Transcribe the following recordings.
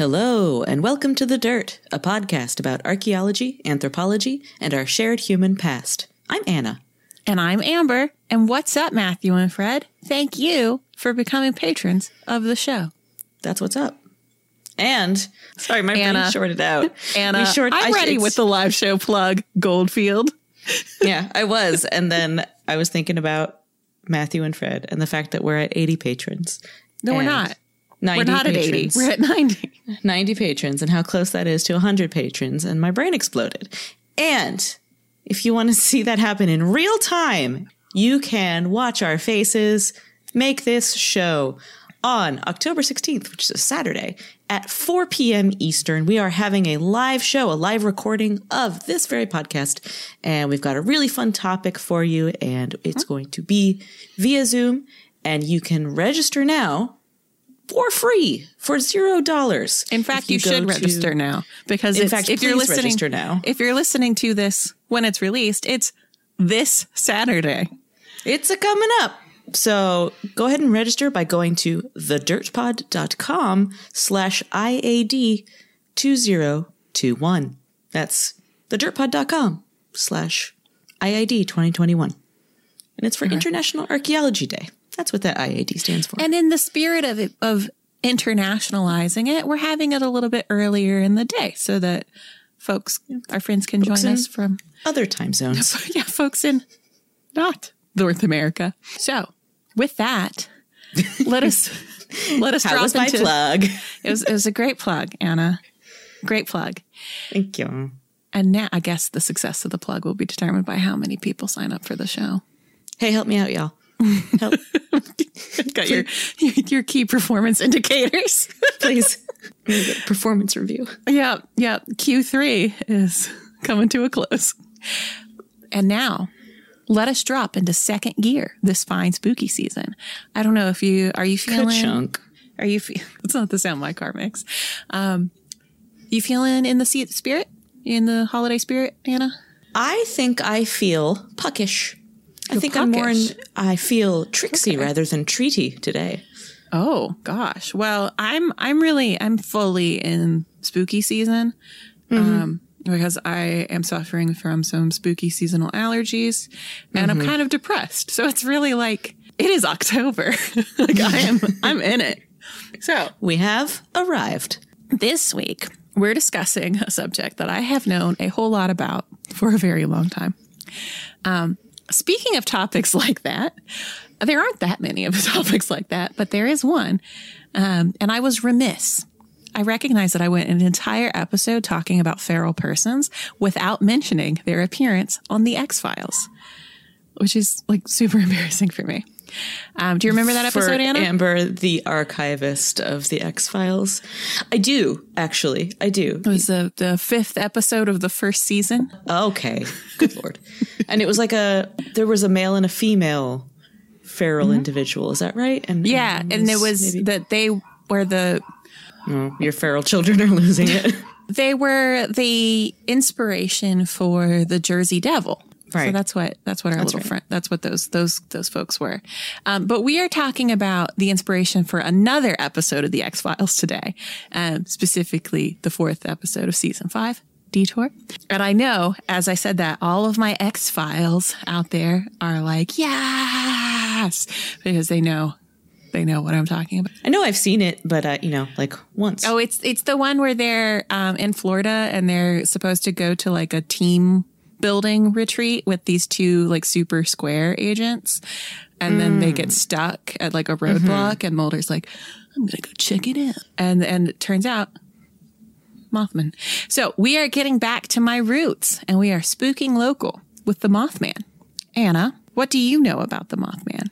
Hello, and welcome to The Dirt, a podcast about archaeology, anthropology, and our shared human past. I'm Anna. And I'm Amber. And what's up, Matthew and Fred? Thank you for becoming patrons of the show. That's what's up. And sorry, my Anna. brain shorted out. Anna, short- I'm I- ready with the live show plug, Goldfield. yeah, I was, and then I was thinking about Matthew and Fred and the fact that we're at 80 patrons. No, we're not. 90 We're not at 80. We're at 90. 90 patrons and how close that is to 100 patrons and my brain exploded. And if you want to see that happen in real time, you can watch our faces make this show on October 16th, which is a Saturday at 4 p.m. Eastern. We are having a live show, a live recording of this very podcast. And we've got a really fun topic for you. And it's going to be via Zoom. And you can register now for free for zero dollars. In fact, you, go should to- register now because In fact, if you're listening register now. if you're listening to this when it's released, it's this Saturday. It's a coming up. So go ahead and register by going to thedirtpod.com slash IAD 2021. That's thedirtpod.com slash IAD 2021. And it's for International Archaeology Day. That's what that IAD stands for. And in the spirit of it, of internationalizing it, we're having it a little bit earlier in the day so that folks, our friends, can Folks join us from Other time zones. yeah, folks in not North America. So, with that, let us let us How drop was my into plug? it was it was a great plug, Anna. Great plug. Thank you. And now I guess the success of the plug will be determined by how many people sign up for the show. Hey, help me out, y'all. Help, Got your your key performance indicators. please. Performance review. yeah, yeah. Q3 is coming to a close. And now let us drop into second gear this fine spooky season. I don't know if you are you feeling chunk. Are you? Fe- That's not the sound my car makes. Um, you feeling in the spirit, in the holiday spirit, Anna? I think I feel puckish. I think I'm more in. I feel tricksy rather than treaty today. Oh gosh. Well, I'm I'm really I'm fully in spooky season. Um because I am suffering from some spooky seasonal allergies and I'm kind of depressed. So it's really like it is October. like I am I'm in it. So, We have arrived. this week we're discussing a subject that I have known a whole lot about for a very long time. Um, speaking of topics like that, there aren't that many of topics like that, but there is one. Um, and I was remiss. I recognize that I went an entire episode talking about feral persons without mentioning their appearance on the X Files, which is like super embarrassing for me. Um, do you remember that episode, For Anna? Amber, the archivist of the X Files. I do, actually. I do. it was the, the fifth episode of the first season. Okay. Good Lord. And it was like a, there was a male and a female feral individual. Is that right? And Mm-hmm. Yeah, and it was maybe- that they were the Oh, your feral children are losing it. they were the inspiration for the Jersey Devil. So that's what that's what our little right. friend that's what those those those folks were. Um, but we are talking about the inspiration for another episode of the X Files today, um, specifically the fourth episode of season five, Detour. And I know, as I said that, all of my X Files out there are like, yes, because they know they know what I'm talking about. I know I've seen it, but, uh, you know, like once. Oh, it's it's the one where they're um, in Florida and they're supposed to go to like a team building retreat with these two like super square agents, and then they get stuck at like a roadblock, and Mulder's like, "I'm gonna go check it out," and and it turns out. Mothman. So we are getting back to my roots and we are spooking local with the Mothman. Anna, What do you know about the Mothman?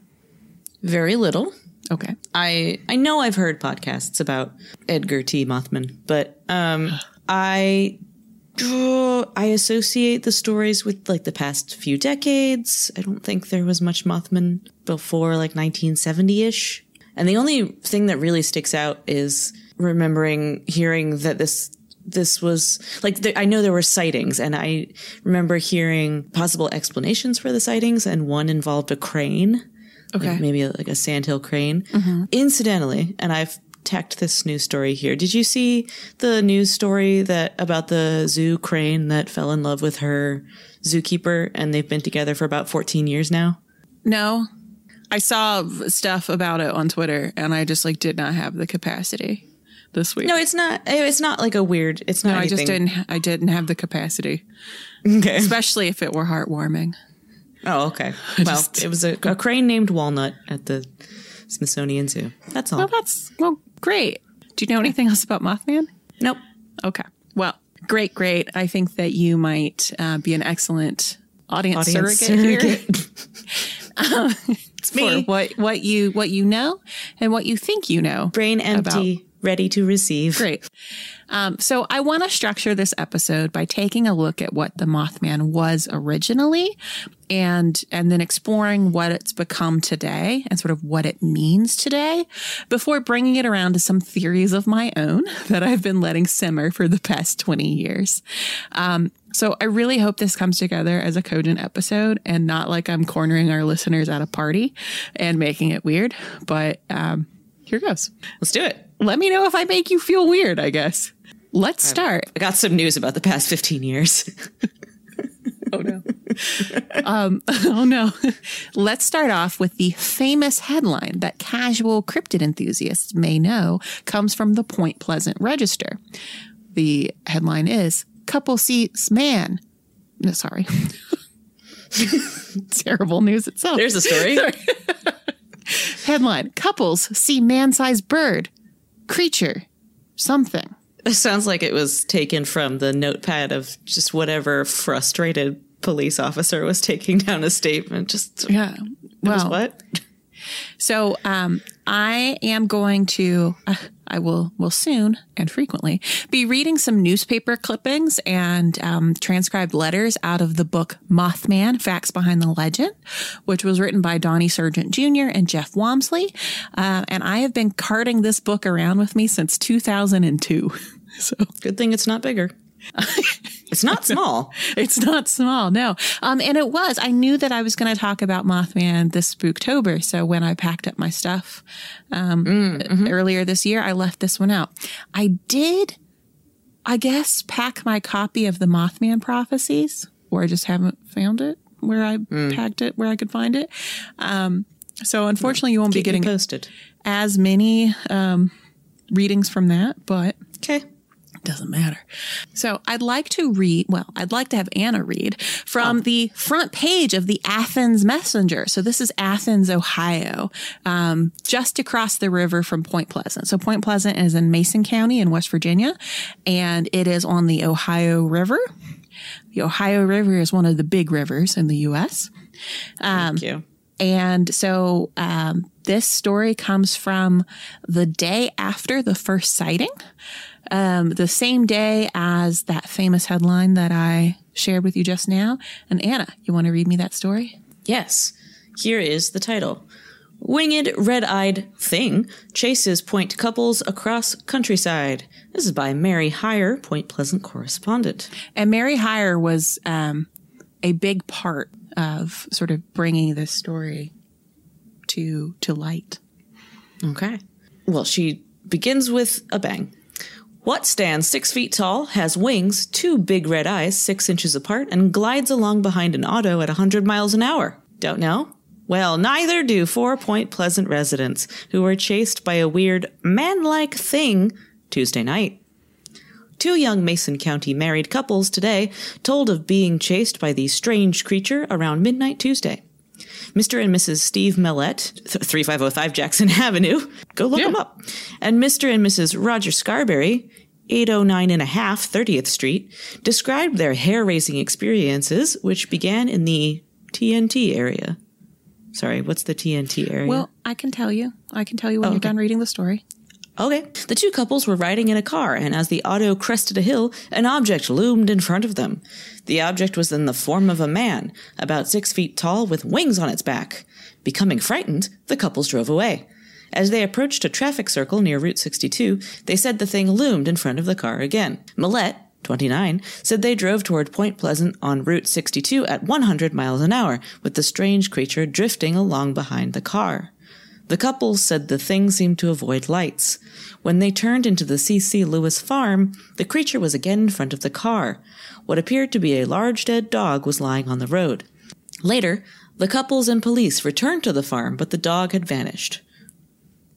Very little. Okay. I I know I've heard podcasts about Edgar T. Mothman, but um, I I associate the stories with like the past few decades. I don't think there was much Mothman before like 1970 ish. And the only thing that really sticks out is remembering hearing that this this was like the, I know there were sightings, and I remember hearing possible explanations for the sightings, and one involved a crane, Okay. like maybe like a sandhill crane. Mm-hmm. Incidentally, and I've tacked this news story here. Did you see the news story that about the zoo crane that fell in love with her zookeeper, and they've been together for about 14 years now? No. I saw stuff about it on Twitter and I just like did not have the capacity this week. No, it's not. It's not like a weird. It's not. No, I just didn't I didn't have the capacity. Okay. Especially if it were heartwarming. Oh, okay. Well, just- it was a, a crane named Walnut at the Smithsonian Zoo. That's all. Well that's well great. Do you know anything else about Mothman? nope. Okay. Well, great, great. I think that you might uh, be an excellent audience, Audience surrogate, here it's for what what you what you know and what you think you know. Brain empty, ready to receive. Great. Um, so I want to structure this episode by taking a look at what the Mothman was originally, and and then exploring what it's become today and sort of what it means today, before bringing it around to some theories of my own that I've been letting simmer for the past twenty years. Um, so I really hope this comes together as a cogent episode and not like I'm cornering our listeners at a party and making it weird. But um, here goes Let's do it. let me know if I make you feel weird, I guess. Let's start. I got some news about the past 15 years. Oh no. um, oh no. Let's start off with the famous headline that casual cryptid enthusiasts may know comes from the Point Pleasant Register. The headline is Couple sees man. No, sorry. Terrible news itself. There's a story. Headline Couples see man sized bird, creature, something. This sounds like it was taken from the notepad of just whatever frustrated police officer was taking down a statement. Just Yeah. was Well, what? So um, I am going to, uh, I will, will soon and frequently be reading some newspaper clippings and um, transcribed letters out of the book Mothman: Facts Behind the Legend, which was written by Donnie Sergent Jr. and Jeff Wamsley. Uh, and I have been carting this book around with me since 2002. So Good thing it's not bigger. It's not small. It's not small, no. Um, and it was. I knew that I was going to talk about Mothman this Spooktober. So when I packed up my stuff um, earlier this year, I left this one out. I did, I guess, pack my copy of the Mothman prophecies, or I just haven't found it where I packed it, where I could find it. Um, so unfortunately, you won't be Keep me getting posted. as many um, readings from that, but Okay. Doesn't matter. So I'd like to read, well, I'd like to have Anna read from the front page of the Athens Messenger. So this is Athens, Ohio, um, just across the river from Point Pleasant. So Point Pleasant is in Mason County in West Virginia, and it is on the Ohio River. The Ohio River is one of the big rivers in the U.S. Thank you. And so um, this story comes from the day after the first sighting, um, the same day as that famous headline that I shared with you just now. And Anna, you want to read me that story? Yes. Here is the title. Winged red eyed thing chases point couples across countryside. This is by Mary Hyre, Point Pleasant correspondent. And Mary Hyre was um, a big part of sort of bringing this story to to light. Okay. Well, she begins with a bang. What stands six feet tall, has wings, two big red eyes six inches apart, and glides along behind an auto at a 100 miles an hour? Don't know? Well, neither do four Point Pleasant residents who were chased by a weird man like thing Tuesday night. Two young Mason County married couples today told of being chased by the strange creature around midnight Tuesday. Mr. and Mrs. Steve Mallette, th- 3505 Jackson Avenue, go look them up, and Mr. and Mrs. Roger Scarberry, 809 and a half 30th Street, described their hair raising experiences, which began in the TNT area. Sorry, what's the TNT area? Well, I can tell you. I can tell you when Oh, you're okay. done reading the story. Okay. The two couples were riding in a car, and as the auto crested a hill, an object loomed in front of them. The object was in the form of a man, about six feet tall, with wings on its back. Becoming frightened, the couples drove away. As they approached a traffic circle near Route 62, they said the thing loomed in front of the car again. Mallette, 29, said they drove toward Point Pleasant on Route 62 at 100 miles an hour, with the strange creature drifting along behind the car. The couple said the thing seemed to avoid lights. When they turned into the C.C. Lewis farm, the creature was again in front of the car. What appeared to be a large dead dog was lying on the road. Later, the couples and police returned to the farm, but the dog had vanished.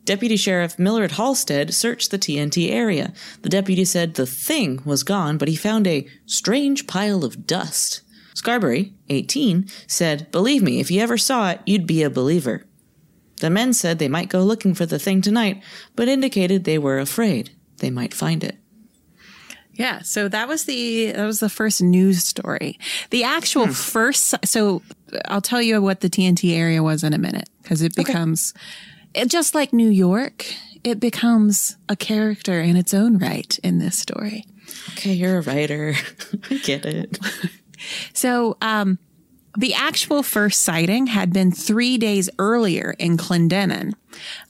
Deputy Sheriff Millard Halstead searched the TNT area. The deputy said the thing was gone, but he found a strange pile of dust. Scarberry, 18, said, Believe me, if you ever saw it, you'd be a believer. The men said they might go looking for the thing tonight, but indicated they were afraid they might find it. Yeah, so that was the that was the first news story. The actual first so I'll tell you what the TNT area was in a minute because it becomes it, just like New York, it becomes a character in its own right in this story. Okay, you're a writer. I get it. So, um, the actual first sighting had been three days earlier in Clendenin,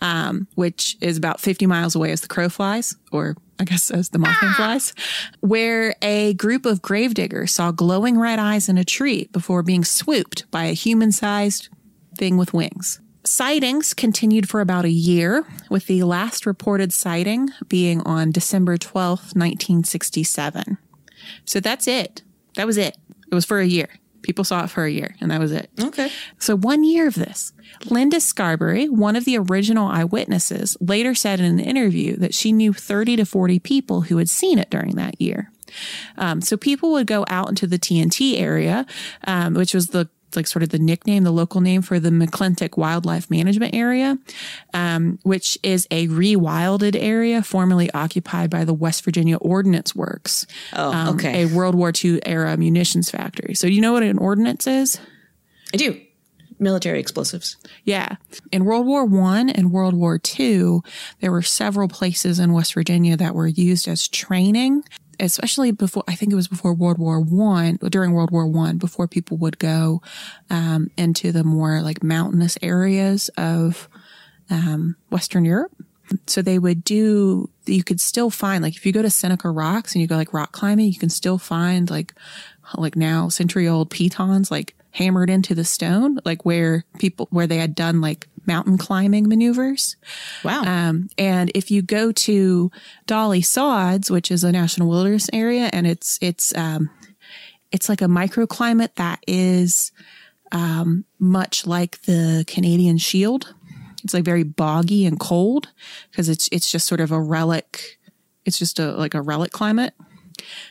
um, which is about 50 miles away as the crow flies, or I guess as the mothman flies, where a group of gravediggers saw glowing red eyes in a tree before being swooped by a human sized thing with wings. Sightings continued for about a year, with the last reported sighting being on December 12th, 1967. So that's it. That was it. It was for a year. People saw it for a year, and that was it. Okay. So one year of this. Linda Scarberry, one of the original eyewitnesses, later said in an interview that she knew 30 to 40 people who had seen it during that year. Um, so people would go out into the TNT area, um, which was the like sort of the nickname, the local name for the McClintock Wildlife Management Area, um, which is a rewilded area formerly occupied by the West Virginia Ordnance Works. Oh, um, okay. A World War II era munitions factory. So, do you know what an ordnance is? I do. Military explosives. Yeah. In World War One and World War Two, there were several places in West Virginia that were used as training, especially before I think it was before World War One, during World War One, before people would go um, into the more like mountainous areas of um, Western Europe. So they would do, you could still find, like if you go to Seneca Rocks and you go like rock climbing, you can still find like, like now century old pitons like hammered into the stone, like where people, where they had done like mountain climbing maneuvers. Wow. Um, and if you go to Dolly Sods, which is a national wilderness area, and it's it's um, it's like a microclimate that is um, much like the Canadian Shield. It's like very boggy and cold because it's it's just sort of a relic. It's just a like a relic climate,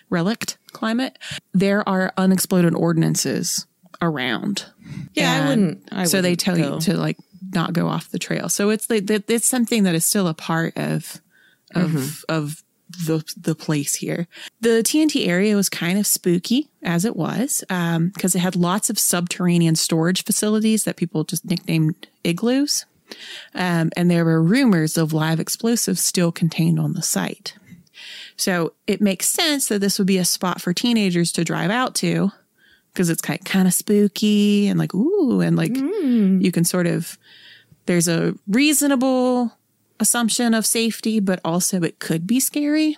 relict climate. There are unexploded ordinances around. yeah, I wouldn't. I so they wouldn't tell go. you to like not go off the trail. So it's like. It's something that is still a part of of of the the place here. The TNT area was kind of spooky as it was because it had lots of subterranean storage facilities that people just nicknamed igloos. Um, and there were rumors of live explosives still contained on the site. So it makes sense that this would be a spot for teenagers to drive out to because it's kind kind of spooky and like ooh and like you can sort of there's a reasonable assumption of safety, but also it could be scary.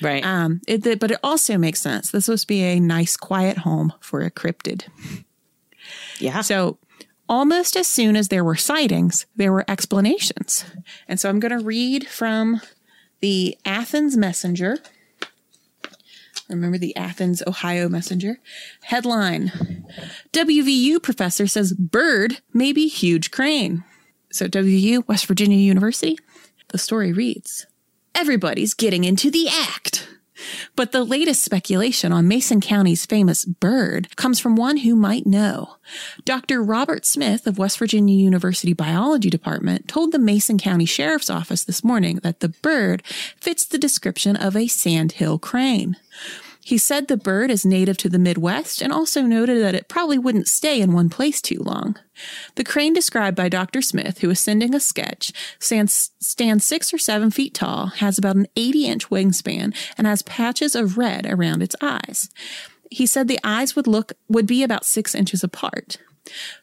right. Um, it, but it also makes sense. This was to be a nice, quiet home for a cryptid. yeah. So almost as soon as there were sightings, there were explanations. And so I'm going to read from the Athens Messenger. Remember the Athens, Ohio Messenger? Headline WVU professor says bird may be huge crane. So, WVU, West Virginia University. The story reads Everybody's getting into the act. But the latest speculation on Mason County's famous bird comes from one who might know. Dr. Robert Smith of West Virginia University Biology Department told the Mason County Sheriff's Office this morning that the bird fits the description of a sandhill crane. He said the bird is native to the Midwest and also noted that it probably wouldn't stay in one place too long. The crane described by Dr. Smith, who is sending a sketch, stands, stands six or seven feet tall, has about an 80 inch wingspan, and has patches of red around its eyes. He said the eyes would look, would be about six inches apart.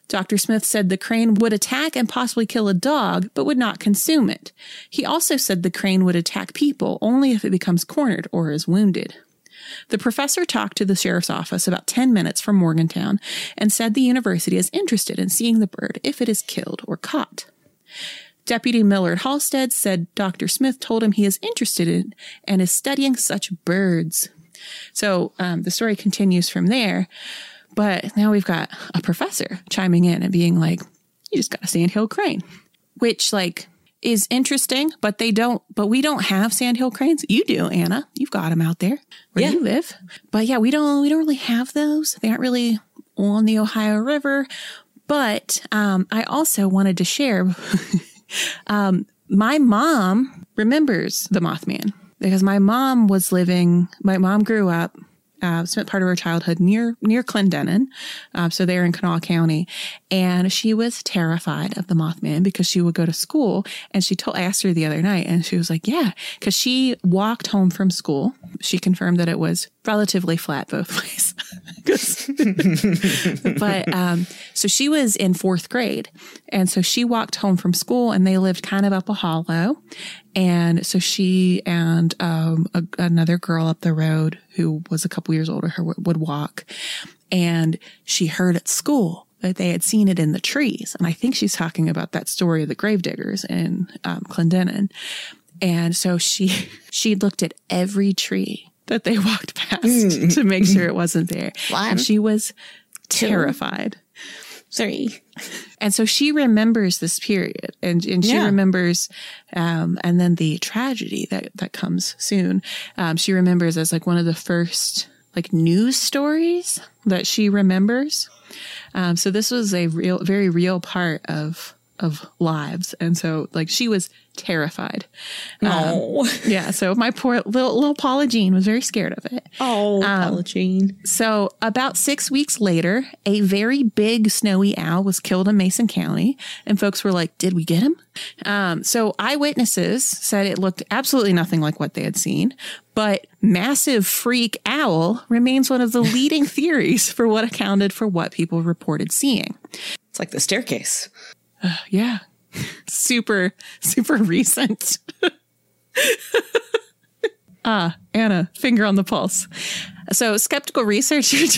Dr. Smith said the crane would attack and possibly kill a dog, but would not consume it. He also said the crane would attack people only if it becomes cornered or is wounded. The professor talked to the sheriff's office about 10 minutes from Morgantown and said the university is interested in seeing the bird if it is killed or caught. Deputy Millard Halstead said Dr. Smith told him he is interested in and is studying such birds. So um, the story continues from there. But now we've got a professor chiming in and being like, you just got a sandhill crane, which like is interesting, but they don't, but we don't have sandhill cranes. You do, Anna. You've got them out there where Yeah. you live. But yeah, we don't, we don't really have those. They aren't really on the Ohio River. But um, I also wanted to share um, my mom remembers the Mothman because my mom was living, my mom grew up, uh, spent part of her childhood near, near Clendenin. Uh, so there in Kanawha County. And she was terrified of the Mothman because she would go to school and she told, asked her the other night and she was like, yeah, because she walked home from school. She confirmed that it was relatively flat both ways. but um, so she was in fourth grade, and so she walked home from school, and they lived kind of up a hollow, and so she and um, a, another girl up the road who was a couple years older her would walk, and she heard at school that they had seen it in the trees, and I think she's talking about that story of the gravediggers in um, Clendenin, and so she she looked at every tree that they walked past to make sure it wasn't there. One, and she was terrified. Three. And so she remembers this period and, and she Yeah. remembers, um, and then the tragedy that, that comes soon. Um, she remembers as like one of the first like news stories that she remembers. Um, so this was a real, very real part of, of lives. And so like she was terrified. No. Yeah. So my poor little, little Paula Jean was very scared of it. oh, Paula Jean. So, about six weeks later, a very big snowy owl was killed in Mason County, and folks were like, Did we get him? Um, so, eyewitnesses said it looked absolutely nothing like what they had seen, but massive freak owl remains one of the leading theories for what accounted for what people reported seeing. It's like the staircase. Yeah. super, super recent. ah, Anna, finger on the pulse. So, skeptical researcher.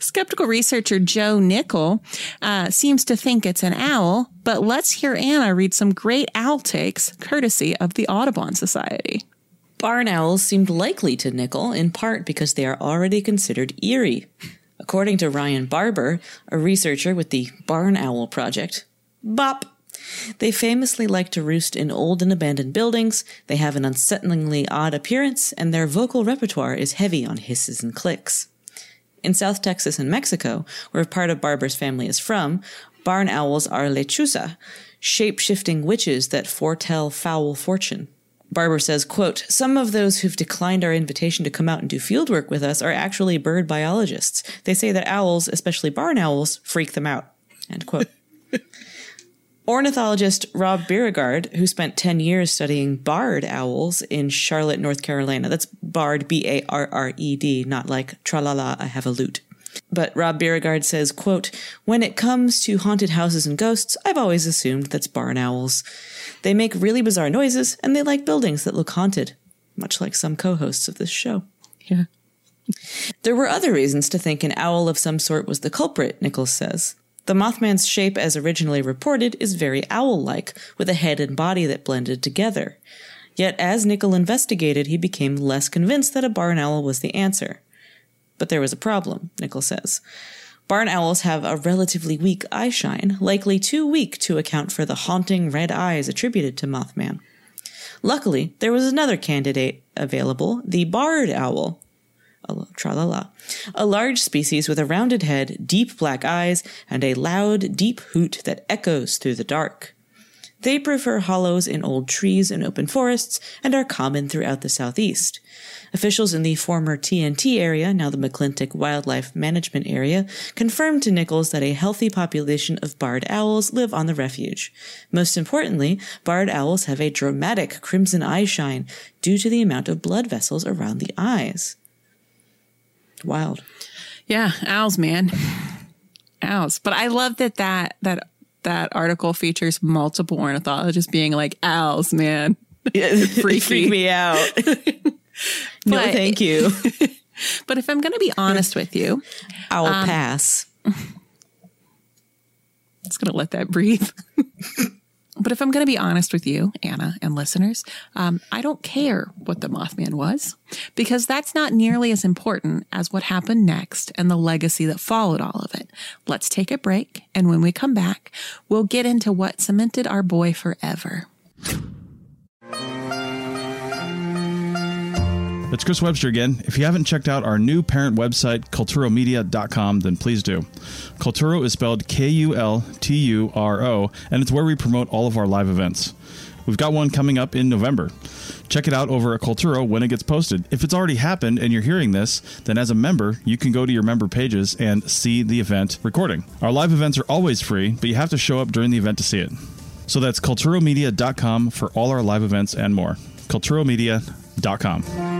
Skeptical researcher Joe Nickell uh, seems to think it's an owl, but let's hear Anna read some great owl takes courtesy of the Audubon Society. Barn owls seemed likely to Nickell, in part because they are already considered eerie. According to Ryan Barber, a researcher with the Barn Owl Project, bop. They famously like to roost in old and abandoned buildings, they have an unsettlingly odd appearance, and their vocal repertoire is heavy on hisses and clicks. In South Texas and Mexico, where part of Barber's family is from, barn owls are lechuza, shape-shifting witches that foretell foul fortune. Barber says, quote, Some of those who've declined our invitation to come out and do field work with us are actually bird biologists. They say that owls, especially barn owls, freak them out. End quote. Ornithologist Rob Bierregaard, who spent 10 years studying barred owls in Charlotte, North Carolina. That's barred, B A R R E D, not like tra la la, I have a lute. But Rob Bierregaard says, quote, When it comes to haunted houses and ghosts, I've always assumed that's barn owls. They make really bizarre noises, and they like buildings that look haunted, much like some co hosts of this show. Yeah. There were other reasons to think an owl of some sort was the culprit, Nichols says. The Mothman's shape, as originally reported, is very owl like, with a head and body that blended together. Yet, as Nickell investigated, he became less convinced that a barn owl was the answer. But there was a problem, Nickell says. Barn owls have a relatively weak eye shine, likely too weak to account for the haunting red eyes attributed to Mothman. Luckily, there was another candidate available, the barred owl, tra-la-la, a large species with a rounded head, deep black eyes, and a loud, deep hoot that echoes through the dark. They prefer hollows in old trees and open forests and are common throughout the southeast. Officials in the former TNT area, now the McClintock Wildlife Management Area, confirmed to Nichols that a healthy population of barred owls live on the refuge. Most importantly, barred owls have a dramatic crimson eye shine due to the amount of blood vessels around the eyes. Wild. Yeah, owls, man. Owls. But I love that that that that article features multiple ornithologists being like owls, man. Freaky. Freak me out. no, But- thank you. But if I'm going to be honest with you, Owl Um, pass. just going to let that breathe. but if I'm going to be honest with you, Anna and listeners, um, I don't care what the Mothman was because that's not nearly as important as what happened next and the legacy that followed all of it. Let's take a break. And when we come back, we'll get into what cemented our boy forever. It's Chris Webster again. If you haven't checked out our new parent website, kulturomedia.com, then please do. Kulturo is spelled K U L T U R O, and it's where we promote all of our live events. We've got one coming up in November. Check it out over at Kulturo when it gets posted. If it's already happened and you're hearing this, then as a member, you can go to your member pages and see the event recording. Our live events are always free, but you have to show up during the event to see it. So that's kulturomedia.com for all our live events and more. kulturomedia.com.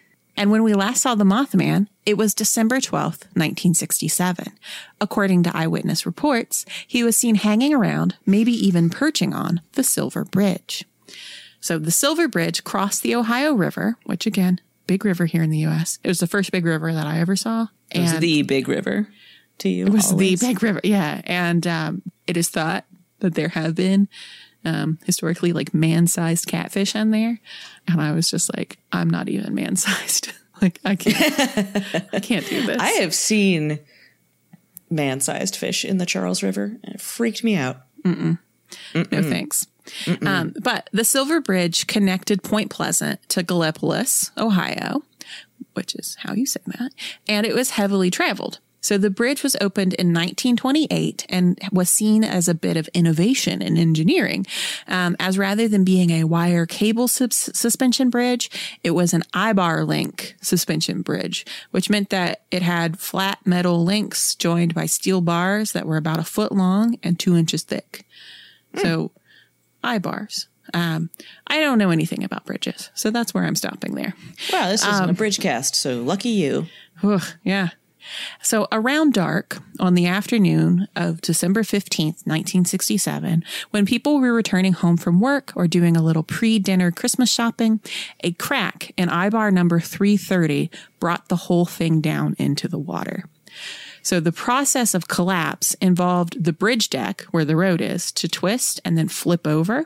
And when we last saw the Mothman, it was December 12th, 1967. According to eyewitness reports, he was seen hanging around, maybe even perching on, the Silver Bridge. So the Silver Bridge crossed the Ohio River, which again, big river here in the US. It was the first big river that I ever saw. It was the big river to you. it was always. the big river. Yeah. And um, it is thought that there have been um, historically like man sized catfish in there. And I was just like, I'm not even man sized. like, I can't, I can't do this. I have seen man-sized fish in the Charles River, and it freaked me out. no thanks. Um, but the Silver Bridge connected Point Pleasant to Gallipolis, Ohio, which is how you say that, and it was heavily traveled. So the bridge was opened in 1928 and was seen as a bit of innovation in engineering, um, as rather than being a wire cable sus- suspension bridge, it was an eyebar link suspension bridge, which meant that it had flat metal links joined by steel bars that were about a foot long and two inches thick. So eyebars. Um, I don't know anything about bridges, so that's where I'm stopping there. Wow, this isn't a bridge cast, so lucky you. Yeah. So around dark on the afternoon of December 15th, 1967, when people were returning home from work or doing a little pre-dinner Christmas shopping, a crack in eyebar number 330 brought the whole thing down into the water. So the process of collapse involved the bridge deck where the road is to twist and then flip over,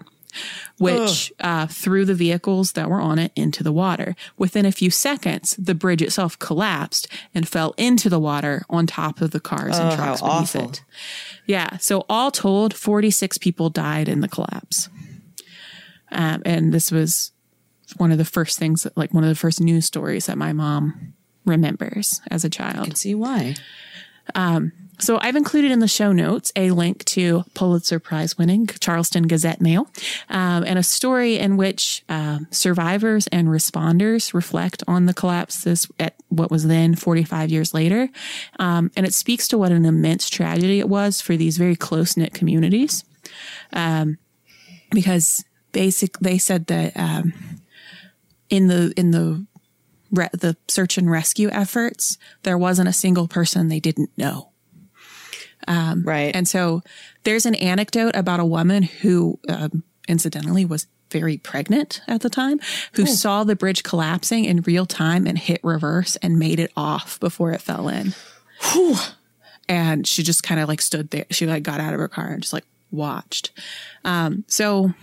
which uh, threw the vehicles that were on it into the water. Within a few seconds, the bridge itself collapsed and fell into the water on top of the cars and Oh, trucks how beneath awful. it. Yeah. So all told, 46 people died in the collapse. Um, and this was one of the first things, that, like one of the first news stories that my mom remembers as a child. Can see why. So I've included in the show notes a link to Pulitzer Prize winning Charleston Gazette Mail um, and a story in which um, survivors and responders reflect on the collapses at what was then 45 years later. Um, and it speaks to what an immense tragedy it was for these very close knit communities. Um, because basic, they said that um, in the, in the, re- the search and rescue efforts, there wasn't a single person they didn't know right. And so there's an anecdote about a woman who, um, incidentally, was very pregnant at the time, who saw the bridge collapsing in real time and hit reverse and made it off before it fell in. And she just kind of like stood there. She like got out of her car and just like watched. Um, so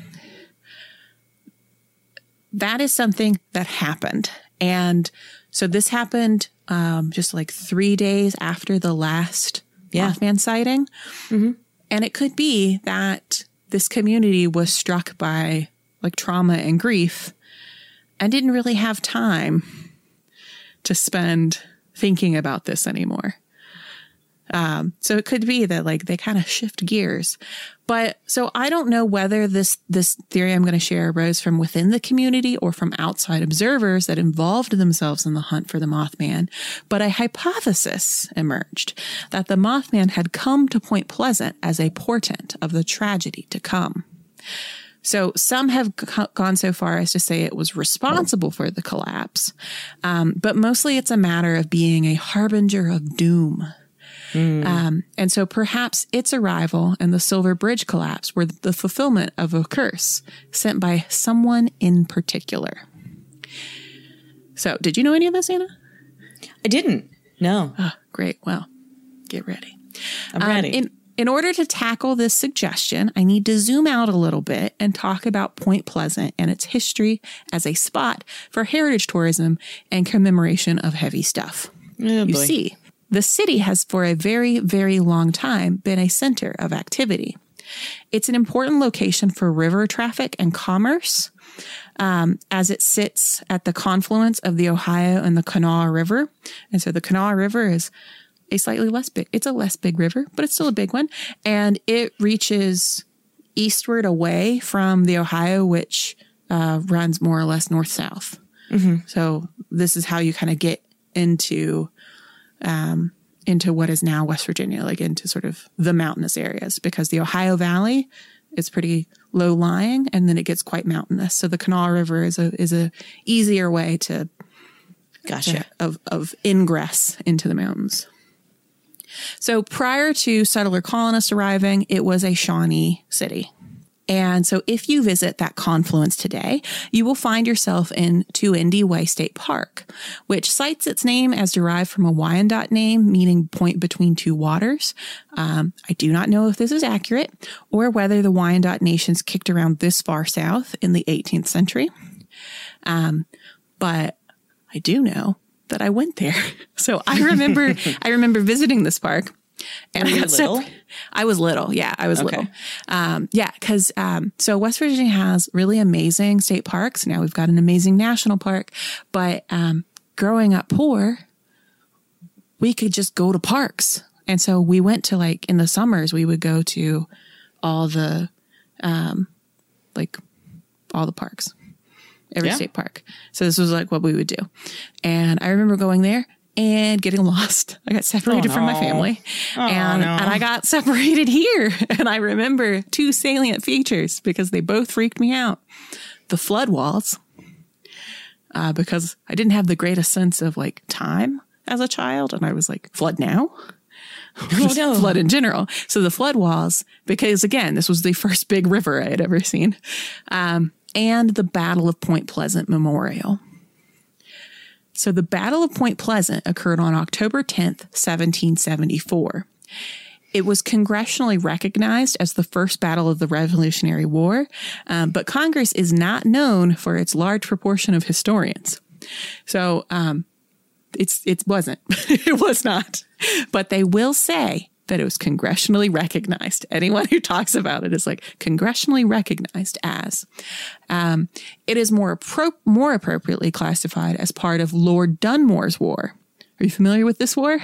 that is something that happened. And so this happened um, just like three days after the last Yeah. Mothman sighting. Mm-hmm. And it could be that this community was struck by like trauma and grief and didn't really have time to spend thinking about this anymore. Um, so it could be that like they kind of shift gears. But so I don't know whether this this theory I'm going to share arose from within the community or from outside observers that involved themselves in the hunt for the Mothman. But a hypothesis emerged that the Mothman had come to Point Pleasant as a portent of the tragedy to come. So some have g- gone so far as to say it was responsible for the collapse, um, but mostly it's a matter of being a harbinger of doom. Um, and so perhaps its arrival and the Silver Bridge collapse were the fulfillment of a curse sent by someone in particular. So, did you know any of this, Anna? I didn't. No. Oh, great. Well, get ready. I'm Um, ready. in, in order to tackle this suggestion, I need to zoom out a little bit and talk about Point Pleasant and its history as a spot for heritage tourism and commemoration of heavy stuff. Oh, you boy. see, the city has for a very, very long time been a center of activity. It's an important location for river traffic and commerce um, as it sits at the confluence of the Ohio and the Kanawha River. And so the Kanawha River is a slightly less big, it's a less big river, but it's still a big one. And it reaches eastward away from the Ohio, which uh, runs more or less north south. So this is how you kind of get into um, into what is now West Virginia, like into sort of the mountainous areas, because the Ohio Valley is pretty low lying, and then it gets quite mountainous. So the Kanawha River is a is a easier way to Gotcha. of of ingress into the mountains. So prior to settler colonists arriving, it was a Shawnee city. And so if you visit that confluence today, you will find yourself in Tu-Endie-Wei State Park, which cites its name as derived from a Wyandotte name meaning point between two waters. Um, I do not know if this is accurate or whether the Wyandotte nations kicked around this far south in the 18th century. Um, but I do know that I went there. So I remember, I remember visiting this park. And I got little? I was little. Yeah, I was Okay. little. Um, yeah, because um, so West Virginia has really amazing state parks. Now we've got an amazing national park. But um, growing up poor, we could just go to parks. And so we went to like in the summers, we would go to all the, um, like all the parks, every Yeah. state park. So this was like what we would do. And I remember going there and getting lost. I got separated Oh, from my no. family and, no. and I got separated here. And I remember two salient features because they both freaked me out. The flood walls, uh, because I didn't have the greatest sense of like time as a child. And I was like, flood now? Oh, no. flood in general. So the flood walls, because again, this was the first big river I had ever seen, um, and the Battle of Point Pleasant Memorial. So the Battle of Point Pleasant occurred on October 10th, 1774. It was congressionally recognized as the first battle of the Revolutionary War, um, but Congress is not known for its large proportion of historians. So um, it's it wasn't it was not but they will say that it was congressionally recognized anyone who talks about it is like congressionally recognized as um, it is more appro- more appropriately classified as part of lord dunmore's war are you familiar with this war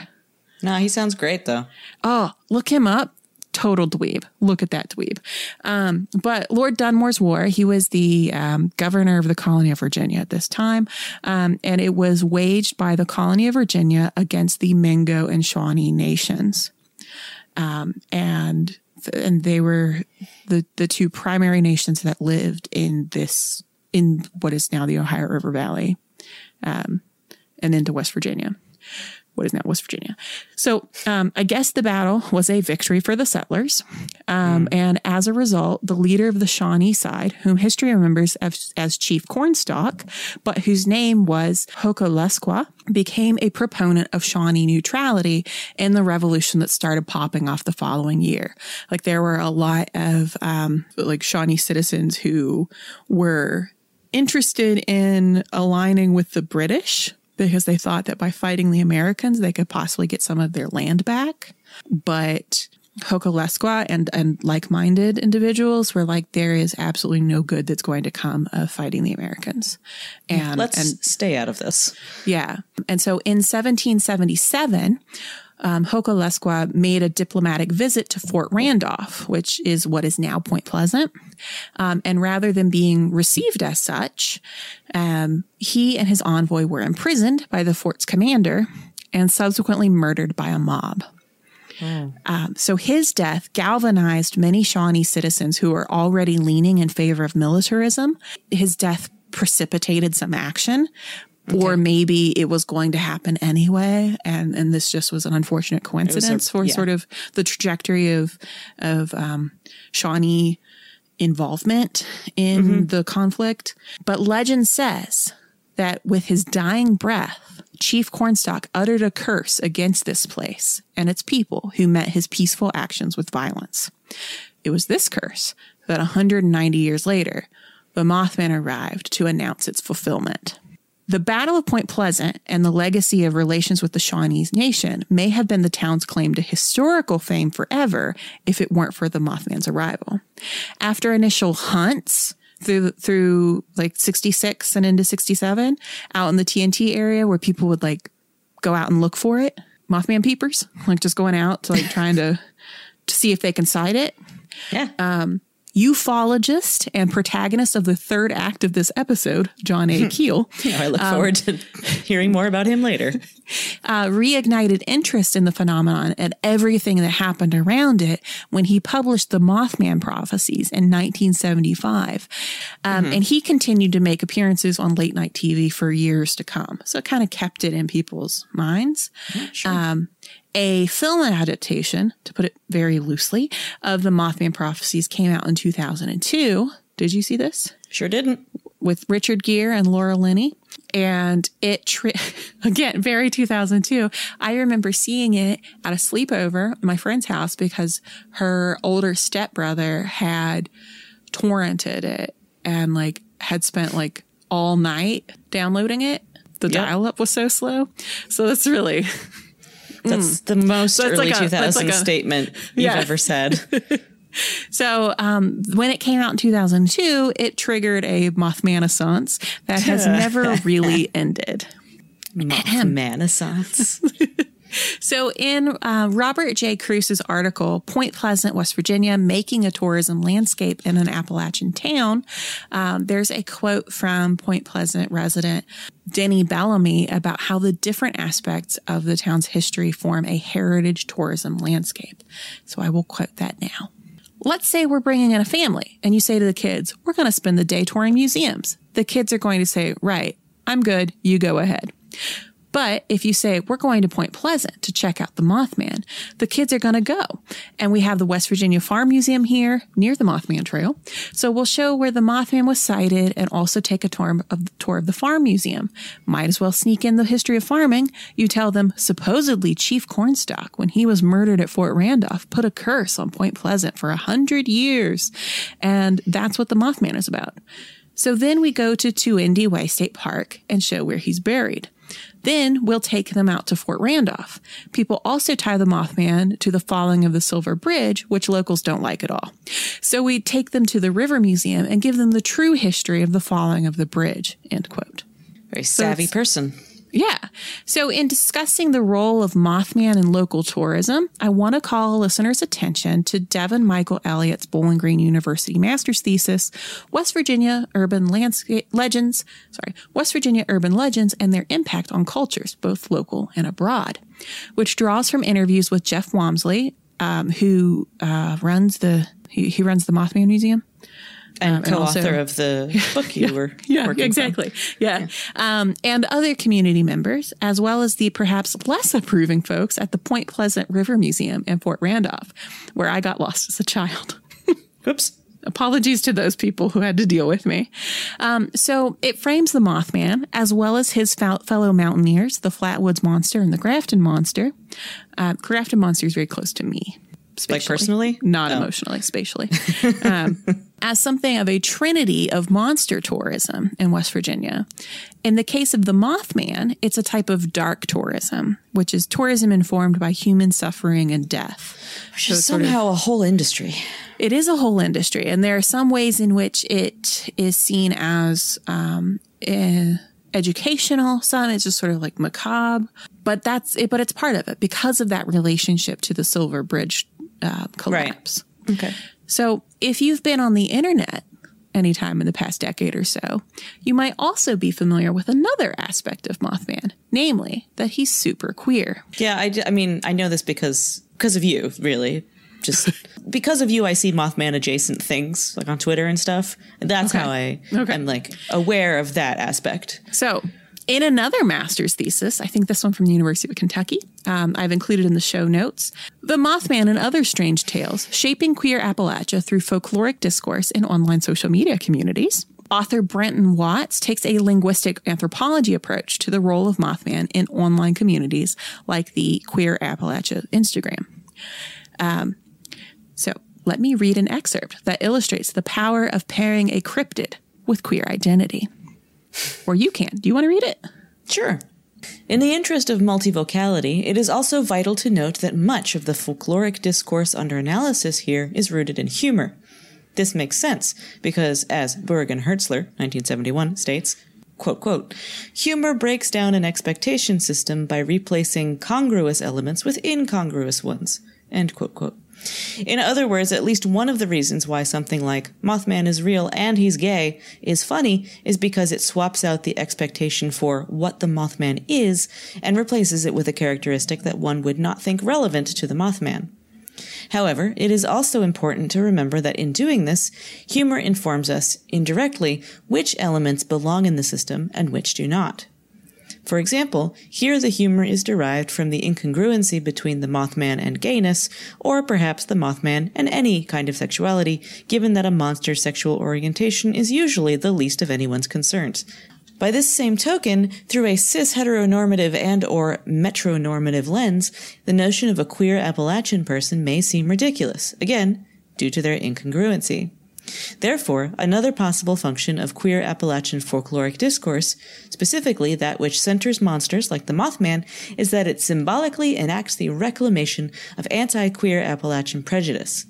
No, he sounds great though. Oh, look him up. Total dweeb. Look at that dweeb. Um, but Lord Dunmore's War, he was the um, governor of the colony of Virginia at this time. Um, and it was waged by the colony of Virginia against the Mingo and Shawnee nations. Um, and and they were the, the two primary nations that lived in this, in what is now the Ohio River Valley um, and into West Virginia what is now West Virginia. So um, I guess the battle was a victory for the settlers. Um, And as a result, the leader of the Shawnee side, whom history remembers as, as Chief Cornstalk, but whose name was Hokolesqua, became a proponent of Shawnee neutrality in the revolution that started popping off the following year. Like there were a lot of um, like Shawnee citizens who were interested in aligning with the British because they thought that by fighting the Americans, they could possibly get some of their land back. But Hokolesqua and, and like minded individuals were like, there is absolutely no good that's going to come of fighting the Americans. And, Let's and stay out of this. yeah. And so in 1777, um, Hokolesqua made a diplomatic visit to Fort Randolph, which is what is now Point Pleasant. Um, and rather than being received as such, um, he and his envoy were imprisoned by the fort's commander and subsequently murdered by a mob. Um, so his death galvanized many Shawnee citizens who were already leaning in favor of militarism. His death precipitated some action, or maybe it was going to happen anyway, and and this just was an unfortunate coincidence for yeah. sort of the trajectory of of um, Shawnee involvement in the conflict. But legend says that with his dying breath, Chief Cornstalk uttered a curse against this place and its people who met his peaceful actions with violence. It was this curse that 190 years later, the Mothman arrived to announce its fulfillment. The Battle of Point Pleasant and the legacy of relations with the Shawnees Nation may have been the town's claim to historical fame forever if it weren't for the Mothman's arrival. After initial hunts through through like 66 and into 67 out in the TNT area where people would like go out and look for it, Mothman peepers, like just going out to like trying to to see if they can sight it Yeah. Um, ufologist and protagonist of the third act of this episode, John A. Keel, I look forward to hearing more about him later. uh, reignited interest in the phenomenon and everything that happened around it when he published the Mothman prophecies in 1975. Um, And he continued to make appearances on late night TV for years to come. So it kind of kept it in people's minds. Um, a film adaptation, to put it very loosely, of the Mothman prophecies came out in 2002. Did you see this? Sure didn't. with Richard Gere and Laura Linney. And it, tri- again, very 2002. I remember seeing it at a sleepover at my friend's house because her older stepbrother had torrented it and like had spent like all night downloading it. The Yep. dial up was so slow. So that's really, That's the most So early like a- 2000 like statement you've ever said. So um, when it came out in 2002, it triggered a Mothmanisance that has never really ended. Mothmanisance. So in uh, Robert J. Kruse's article, Point Pleasant, West Virginia, making a tourism landscape in an Appalachian town, um, there's a quote from Point Pleasant resident Denny Bellamy about how the different aspects of the town's history form a heritage tourism landscape. So I will quote that now. Let's say we're bringing in a family and you say to the kids, we're going to spend the day touring museums. The kids are going to say, right, I'm good. You go ahead. But if you say, we're going to Point Pleasant to check out the Mothman, the kids are going to go. And we have the West Virginia Farm Museum here near the Mothman Trail. So we'll show where the Mothman was sighted and also take a tour of, tour of the Farm Museum. Might as well sneak in the history of farming. You tell them supposedly Chief Cornstalk, when he was murdered at Fort Randolph, put a curse on Point Pleasant for a hundred years. And that's what the Mothman is about. So then we go to Two Tu-Endie-Wei State Park and show where he's buried. Then we'll take them out to Fort Randolph. People also tie the Mothman to the falling of the Silver Bridge, which locals don't like at all. So we take them to the River Museum and give them the true history of the falling of the bridge. End quote. Very savvy it's- person. Yeah. So, in discussing the role of Mothman in local tourism, I want to call listeners' attention to Devin Michael Elliott's Bowling Green University master's thesis, West Virginia Urban Landscape Legends, sorry, West Virginia Urban Legends and their impact on cultures, both local and abroad, which draws from interviews with Jeff Wamsley, um, who uh, runs the he, he runs the Mothman Museum. And Um, co-author also- of the book you were yeah, working from. exactly. Yeah. Um, and other community members, as well as the perhaps less approving folks at the Point Pleasant River Museum in Fort Randolph, where I got lost as a child. Whoops. Apologies to those people who had to deal with me. Um, so it frames the Mothman as well as his fel- fellow mountaineers, the Flatwoods Monster and the Grafton Monster. Uh, Grafton Monster is very close to me. Like personally? Not Oh. emotionally, spatially. um, as something of a trinity of monster tourism in West Virginia. In the case of the Mothman, it's a type of dark tourism, which is tourism informed by human suffering and death. Which is somehow a whole industry. It is a whole industry, and there are some ways in which it is seen as um, eh, educational. Some it's just sort of like macabre, but that's it. But it's part of it because of that relationship to the Silver Bridge uh, collapse. Okay. So if you've been on the internet anytime in the past decade or so, you might also be familiar with another aspect of Mothman, namely that he's super queer. Yeah, I mean, I know this because because of you, really. Just because of you, I see Mothman adjacent things like on Twitter and stuff. And that's Okay. how I Okay. am like aware of that aspect. So, in another master's thesis, I think this one from the University of Kentucky, um, I've included in the show notes, The Mothman and Other Strange Tales Shaping Queer Appalachia Through Folkloric Discourse in Online Social Media Communities. Author Brenton Watts takes a linguistic anthropology approach to the role of Mothman in online communities like the Queer Appalachia Instagram. Um, so let me read an excerpt that illustrates the power of pairing a cryptid with queer identity. Or you can. Do you want to read it? Sure. In the interest of multivocality, it is also vital to note that much of the folkloric discourse under analysis here is rooted in humor. This makes sense because, as Bergen Hertzler, 1971, states, quote, quote, humor breaks down an expectation system by replacing congruous elements with incongruous ones, end quote, quote. In other words, at least one of the reasons why something like Mothman is real and he's gay is funny is because it swaps out the expectation for what the Mothman is and replaces it with a characteristic that one would not think relevant to the Mothman. However, it is also important to remember that in doing this, humor informs us indirectly which elements belong in the system and which do not. For example, here the humor is derived from the incongruency between the Mothman and gayness, or perhaps the Mothman and any kind of sexuality, given that a monster's sexual orientation is usually the least of anyone's concerns. By this same token, through a cis heteronormative and or metronormative lens, the notion of a queer Appalachian person may seem ridiculous, again, due to their incongruency. Therefore, another possible function of queer Appalachian folkloric discourse, specifically that which centers monsters like the Mothman, is that it symbolically enacts the reclamation of anti-queer Appalachian prejudice.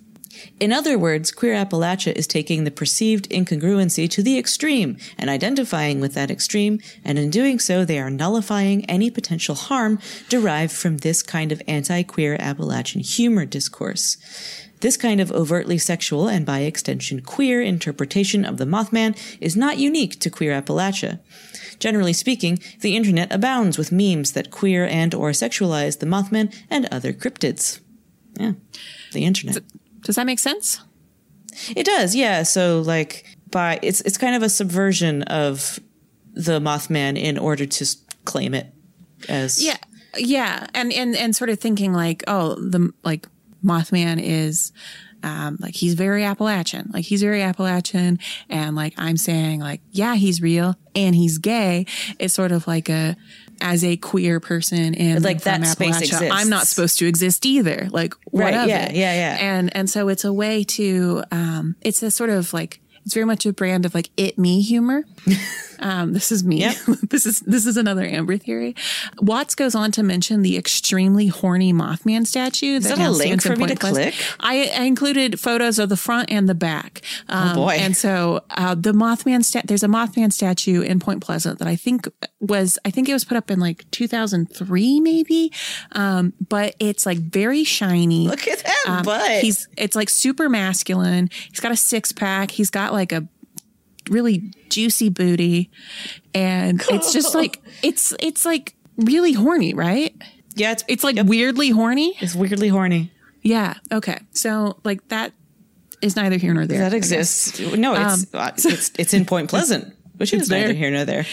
In other words, queer Appalachia is taking the perceived incongruency to the extreme and identifying with that extreme, and in doing so, they are nullifying any potential harm derived from this kind of anti-queer Appalachian humor discourse. This kind of overtly sexual and by extension queer interpretation of the Mothman is not unique to queer Appalachia. Generally speaking, the internet abounds with memes that queer and or sexualize the Mothman and other cryptids. Yeah, the internet. Does that make sense? It does, yeah. So like by it's it's kind of a subversion of the Mothman in order to claim it as Yeah. Yeah. And and and sort of thinking like, oh, the like Mothman is um like he's very Appalachian. Like he's very Appalachian and like I'm saying like, yeah, he's real and he's gay. It's sort of like a as a queer person in Like that space exists. I'm not supposed to exist either. Like what Right, of yeah, it? yeah, yeah. And and so it's a way to um it's a sort of like it's very much a brand of like it me humor. Um, this is me. Yep. this is this is another Amber theory. Watts goes on to mention the extremely horny Mothman statue. Is that a link for me Point to click? I, I included photos of the front and the back. Um, boy. And so uh, the Mothman stat there's a Mothman statue in Point Pleasant that I think was I think it was put up in like 2003 maybe, um, but it's like very shiny. Look at that Um, butt. He's it's like super masculine. He's got a six pack. He's got like a really juicy booty, and it's just like it's it's like really horny, right? yeah, it's It's like weirdly horny. it's weirdly horny. Yeah. Okay. So like that. is neither here nor there. that exists. No, it's, uh, it's it's in Point Pleasant, which is neither here nor there.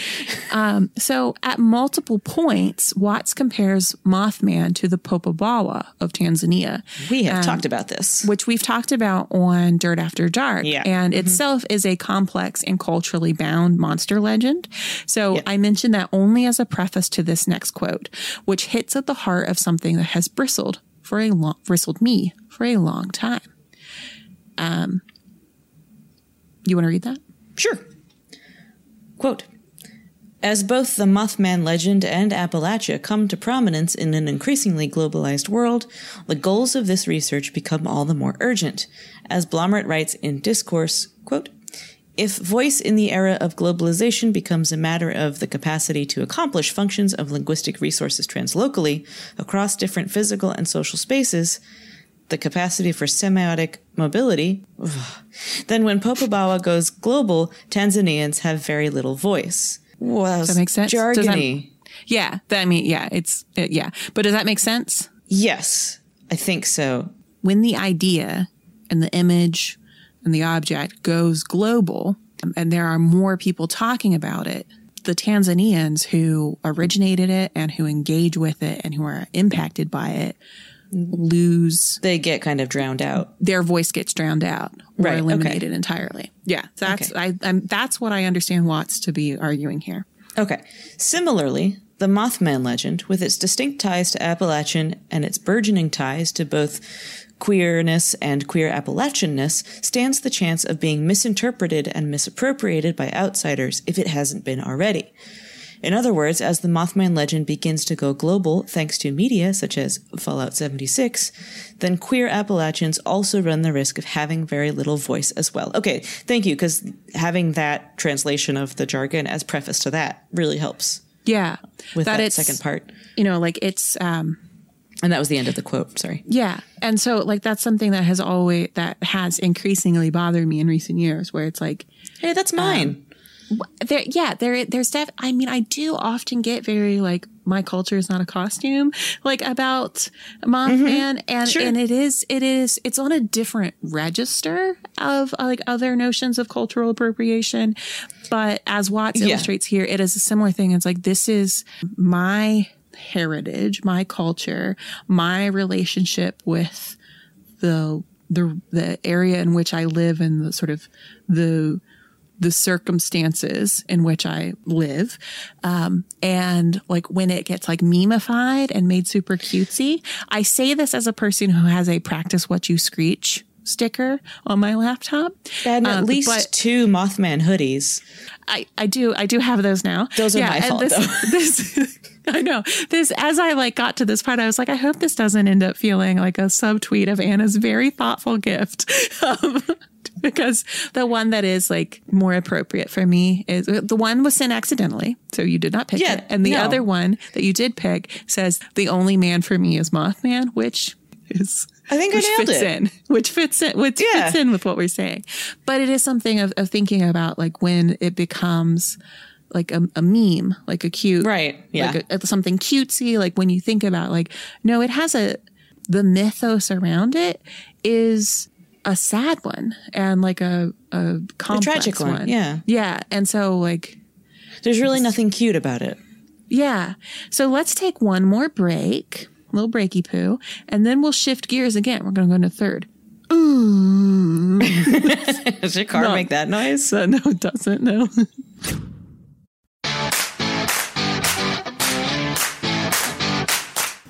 So at multiple points, Watts compares Mothman to the Popobawa of Tanzania. We have talked about this. which we've talked about on Dirt After Dark. Yeah. And itself is a complex and culturally bound monster legend. So Yeah. I mention that only as a preface to this next quote, which hits at the heart of something that has bristled for a long, bristled me for a long time. Um, you want to read that? Sure. Quote As both the Mothman legend and Appalachia come to prominence in an increasingly globalized world, the goals of this research become all the more urgent. As Blommaert writes in Discourse, quote, if voice in the era of globalization becomes a matter of the capacity to accomplish functions of linguistic resources translocally across different physical and social spaces, the capacity for semiotic mobility, then when Popobawa goes global, Tanzanians have very little voice. Does that make sense? Does that- Yeah. That, I mean, yeah, it's, it, yeah. But does that make sense? Yes, I think so. when the idea and the image and the object goes global um, and there are more people talking about it, the Tanzanians who originated it and who engage with it and who are impacted by it lose They get kind of drowned out. their voice gets drowned out or Right, okay. eliminated entirely. Yeah, that's Okay. I, I'm, that's what I understand Watts to be arguing here. Okay. Similarly, the Mothman legend, with its distinct ties to Appalachian and its burgeoning ties to both queerness and queer Appalachianness, stands the chance of being misinterpreted and misappropriated by outsiders if it hasn't been already. In other words, as the Mothman legend begins to go global thanks to media such as Fallout 76, then queer Appalachians also run the risk of having very little voice as well. Okay, thank you, because having that translation of the jargon as preface to that really helps Yeah, with that, it's, second part. You know, like it's um, And that was the end of the quote. Sorry. Yeah. And so like that's something that has always that has increasingly bothered me in recent years where it's like Hey, that's mine. There yeah, there there's def I mean I do often get very like my culture is not a costume like about Mothman mm-hmm. and Sure. and it is it is it's on a different register of like other notions of cultural appropriation but as Watts Yeah. illustrates here it is a similar thing it's like this is my heritage my culture my relationship with the the the area in which I live and the sort of the the circumstances in which I live. Um, and like when it gets like memeified and made super cutesy, I say this as a person who has a practice what you screech sticker on my laptop. And at Um, least but- two Mothman hoodies. I, I do I do have those now. Those are my fault, this, though. This I know this as I like got to this part. I was like, I hope this doesn't end up feeling like a subtweet of Anna's very thoughtful gift. Um, because the one that is like more appropriate for me is the one was sent accidentally, so you did not pick Yeah, it, and the no. other one that you did pick says the only man for me is Mothman, which is I think I which nailed fits it. in, which fits in, which Yeah. fits in with what we're saying. But it is something of, of thinking about like when it becomes like a, a meme, like a cute, Right, yeah. like a, something cutesy. Like when you think about like, no, it has a the mythos around it is a sad one and like a a complex tragic one, yeah. yeah. And so like There's really nothing cute about it. yeah. So let's take one more break, a little breaky poo, and then we'll shift gears again. We're going to go into third. Does your car No. make that noise? So no, it doesn't. No.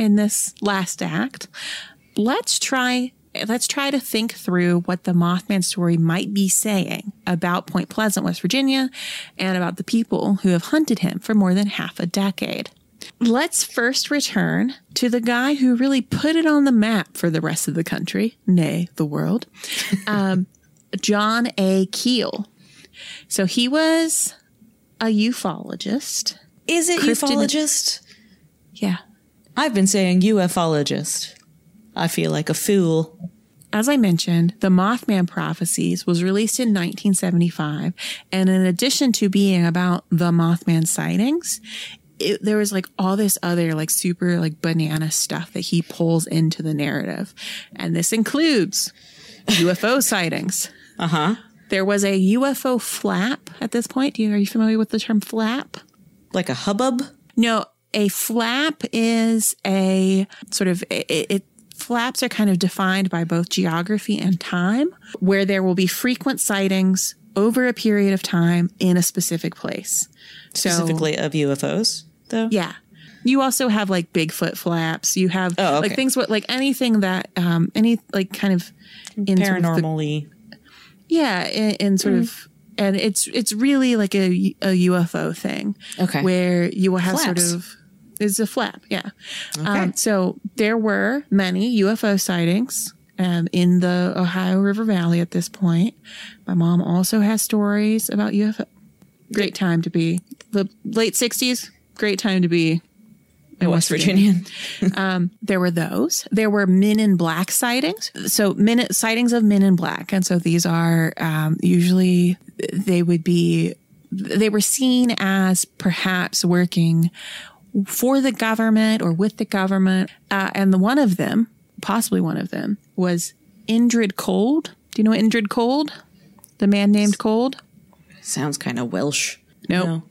in this last act, let's try let's try to think through what the Mothman story might be saying about Point Pleasant, West Virginia, and about the people who have hunted him for more than half a decade. Let's first return to the guy who really put it on the map for the rest of the country, nay, the world, um, John A. Keel. So he was a ufologist. Is it Kristen- ufologist? Yeah. I've been saying ufologist. I feel like a fool. As I mentioned, the Mothman Prophecies was released in 1975. And in addition to being about the Mothman sightings, it, there was like all this other like super like banana stuff that he pulls into the narrative. And this includes UFO sightings. Uh huh. There was a UFO flap at this point. Do you, are you familiar with the term flap? Like a hubbub? No, a flap is a sort of it, it flaps are kind of defined by both geography and time, where there will be frequent sightings over a period of time in a specific place. So, Specifically of UFOs, though? yeah. You also have like Bigfoot flaps. You have Oh, okay. like things what like anything that um any like kind of in sort of the- Paranormally. yeah, in, in sort of, and it's it's really like a, a UFO thing. Okay. Where you will have Flaps. sort of it's a flap, yeah. Um, so there were many UFO sightings um, in the Ohio River Valley at this point. My mom also has stories about UFO. Great time to be the late '60s. Great time to be a West Virginia. there were those. There were Men in Black sightings. So men sightings of Men in Black, and so these are um, usually they would be they were seen as perhaps working for the government or with the government, uh, and the one of them, possibly one of them, was Indrid Cold. Do you know Indrid Cold? The man named Cold. Sounds kind of Welsh. Nope. No.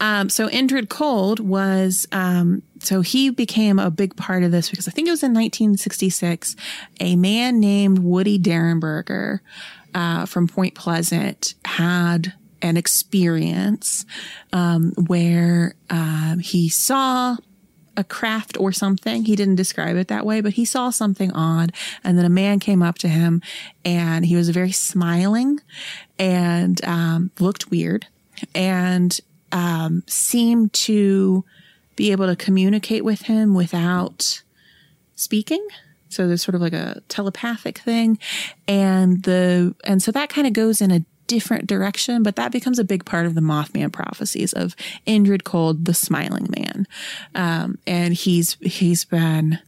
Um, so Indrid Cold was, um, so he became a big part of this because I think it was in 1966. A man named Woody Derenberger uh, from Point Pleasant had an experience um, where um, he saw a craft or something. He didn't describe it that way, but he saw something odd. And then a man came up to him and he was very smiling and um, looked weird and um, seemed to be able to communicate with him without speaking. So there's sort of like a telepathic thing. And the, and so that kind of goes in a different direction, but that becomes a big part of the Mothman prophecies of Indrid Cold, the smiling man. Um, and he's, he's been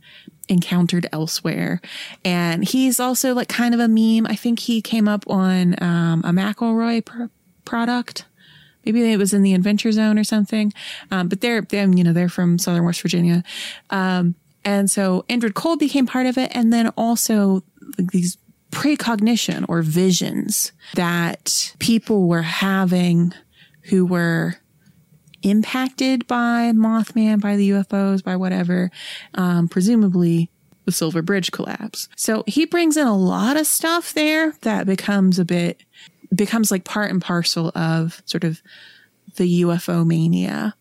encountered elsewhere. And he's also like kind of a meme. I think he came up on, um, a McElroy pr- product. Maybe it was in the Adventure Zone or something. Um, but they're, they're, you know, they're from Southern West Virginia. Um, and so Indrid Cold became part of it. And then also like, these precognition or visions that people were having who were impacted by Mothman, by the UFOs, by whatever, um, presumably the Silver Bridge collapse. So he brings in a lot of stuff there that becomes a bit, becomes like part and parcel of sort of the UFO mania,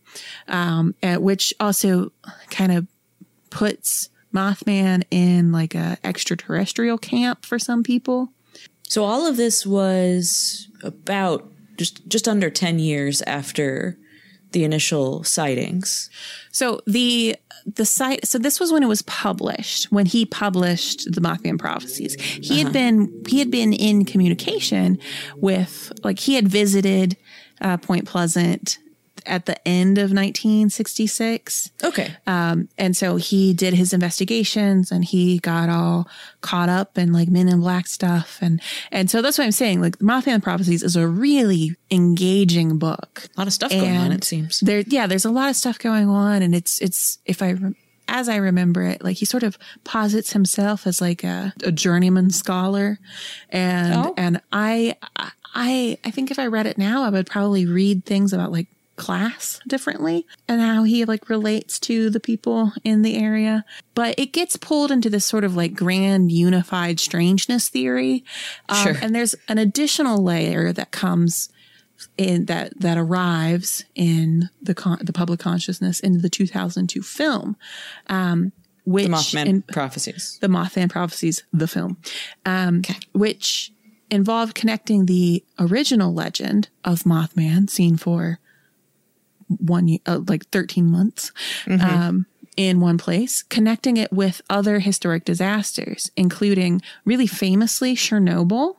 um, which also kind of puts Mothman in like a extraterrestrial camp for some people. So all of this was about just just under 10 years after the initial sightings. So the the site so this was when it was published when he published the Mothman prophecies. He had been he had been in communication with like he had visited uh, Point Pleasant at the end of 1966. Okay. Um, and so he did his investigations and he got all caught up in like Men in Black stuff. And, and so that's what I'm saying. Like Mothman Prophecies is a really engaging book. a lot of stuff going on it seems. There, yeah, there's a lot of stuff going on, and it's it's if I as I remember it, like he sort of posits himself as like a, a journeyman scholar, and Oh. and I. I I I think if I read it now, I would probably read things about like class differently and how he like relates to the people in the area. But it gets pulled into this sort of like grand unified strangeness theory. Um, Sure. And there's an additional layer that comes in that that arrives in the con- the public consciousness in the 2002 film, um, which The Mothman in- prophecies. the Mothman Prophecies, the film, um, which involved connecting the original legend of Mothman, seen for one year, uh, like 13 months, um, in one place, connecting it with other historic disasters, including really famously Chernobyl.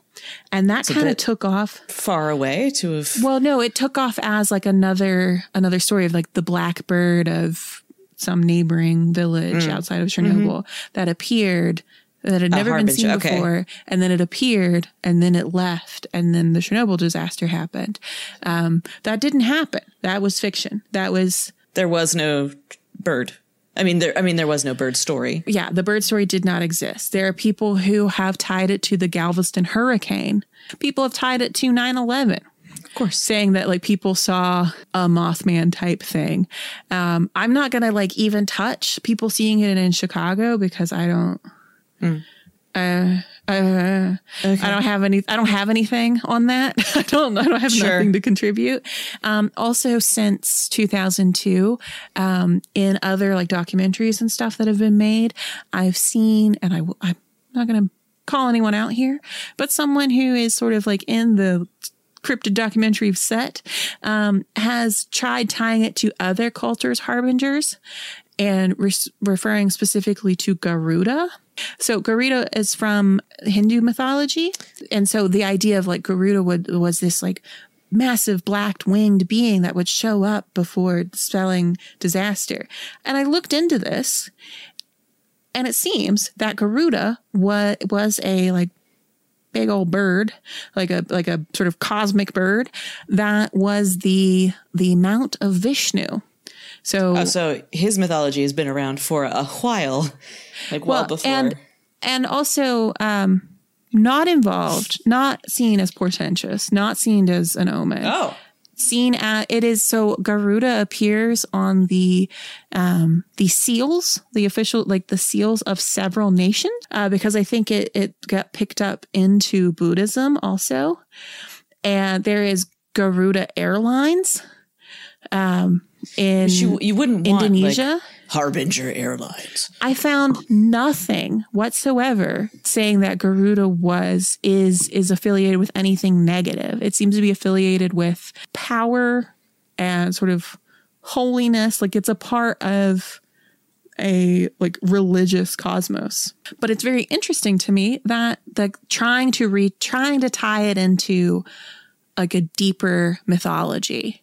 And that kind of took off Far away to have. well, no, it took off as like another another story of like the blackbird of some neighboring village outside of Chernobyl that appeared that had never been seen okay. before, and then it appeared, and then it left, and then the Chernobyl disaster happened. Um, that didn't happen. That was fiction. That was There was no bird. I mean, there. I mean, there was no bird story. yeah, the bird story did not exist. There are people who have tied it to the Galveston hurricane. People have tied it to 9 11. Of course. Saying that like people saw a Mothman type thing. Um, I'm not going to like even touch people seeing it in Chicago because I don't. Uh, uh, I don't have any. I don't have anything on that. I don't. I don't have Sure. nothing to contribute. Um, also, since 2002, um, in other like documentaries and stuff that have been made, I've seen, and I, I'm not going to call anyone out here, but someone who is sort of like in the cryptid documentary set um, has tried tying it to other cultures' harbingers and re- referring specifically to Garuda. So Garuda is from Hindu mythology, and so the idea of like Garuda would, was this like massive black winged being that would show up before spelling disaster. And I looked into this, and it seems that Garuda was was a like big old bird, like a like a sort of cosmic bird that was the the mount of Vishnu. So Oh, so his mythology has been around for a while, like well, before. and and also um not involved, not seen as portentous, not seen as an omen. oh, Seen at it is so Garuda appears on the um the seals, the official like the seals of several nations, uh, because I think it it got picked up into Buddhism also. And there is Garuda Airlines um in you, you wouldn't want Indonesia. like, Harbinger Airlines. I found nothing whatsoever saying that Garuda was is is affiliated with anything negative. It seems to be affiliated with power and sort of holiness, like it's a part of a like religious cosmos. But it's very interesting to me that the trying to re trying to tie it into like a deeper mythology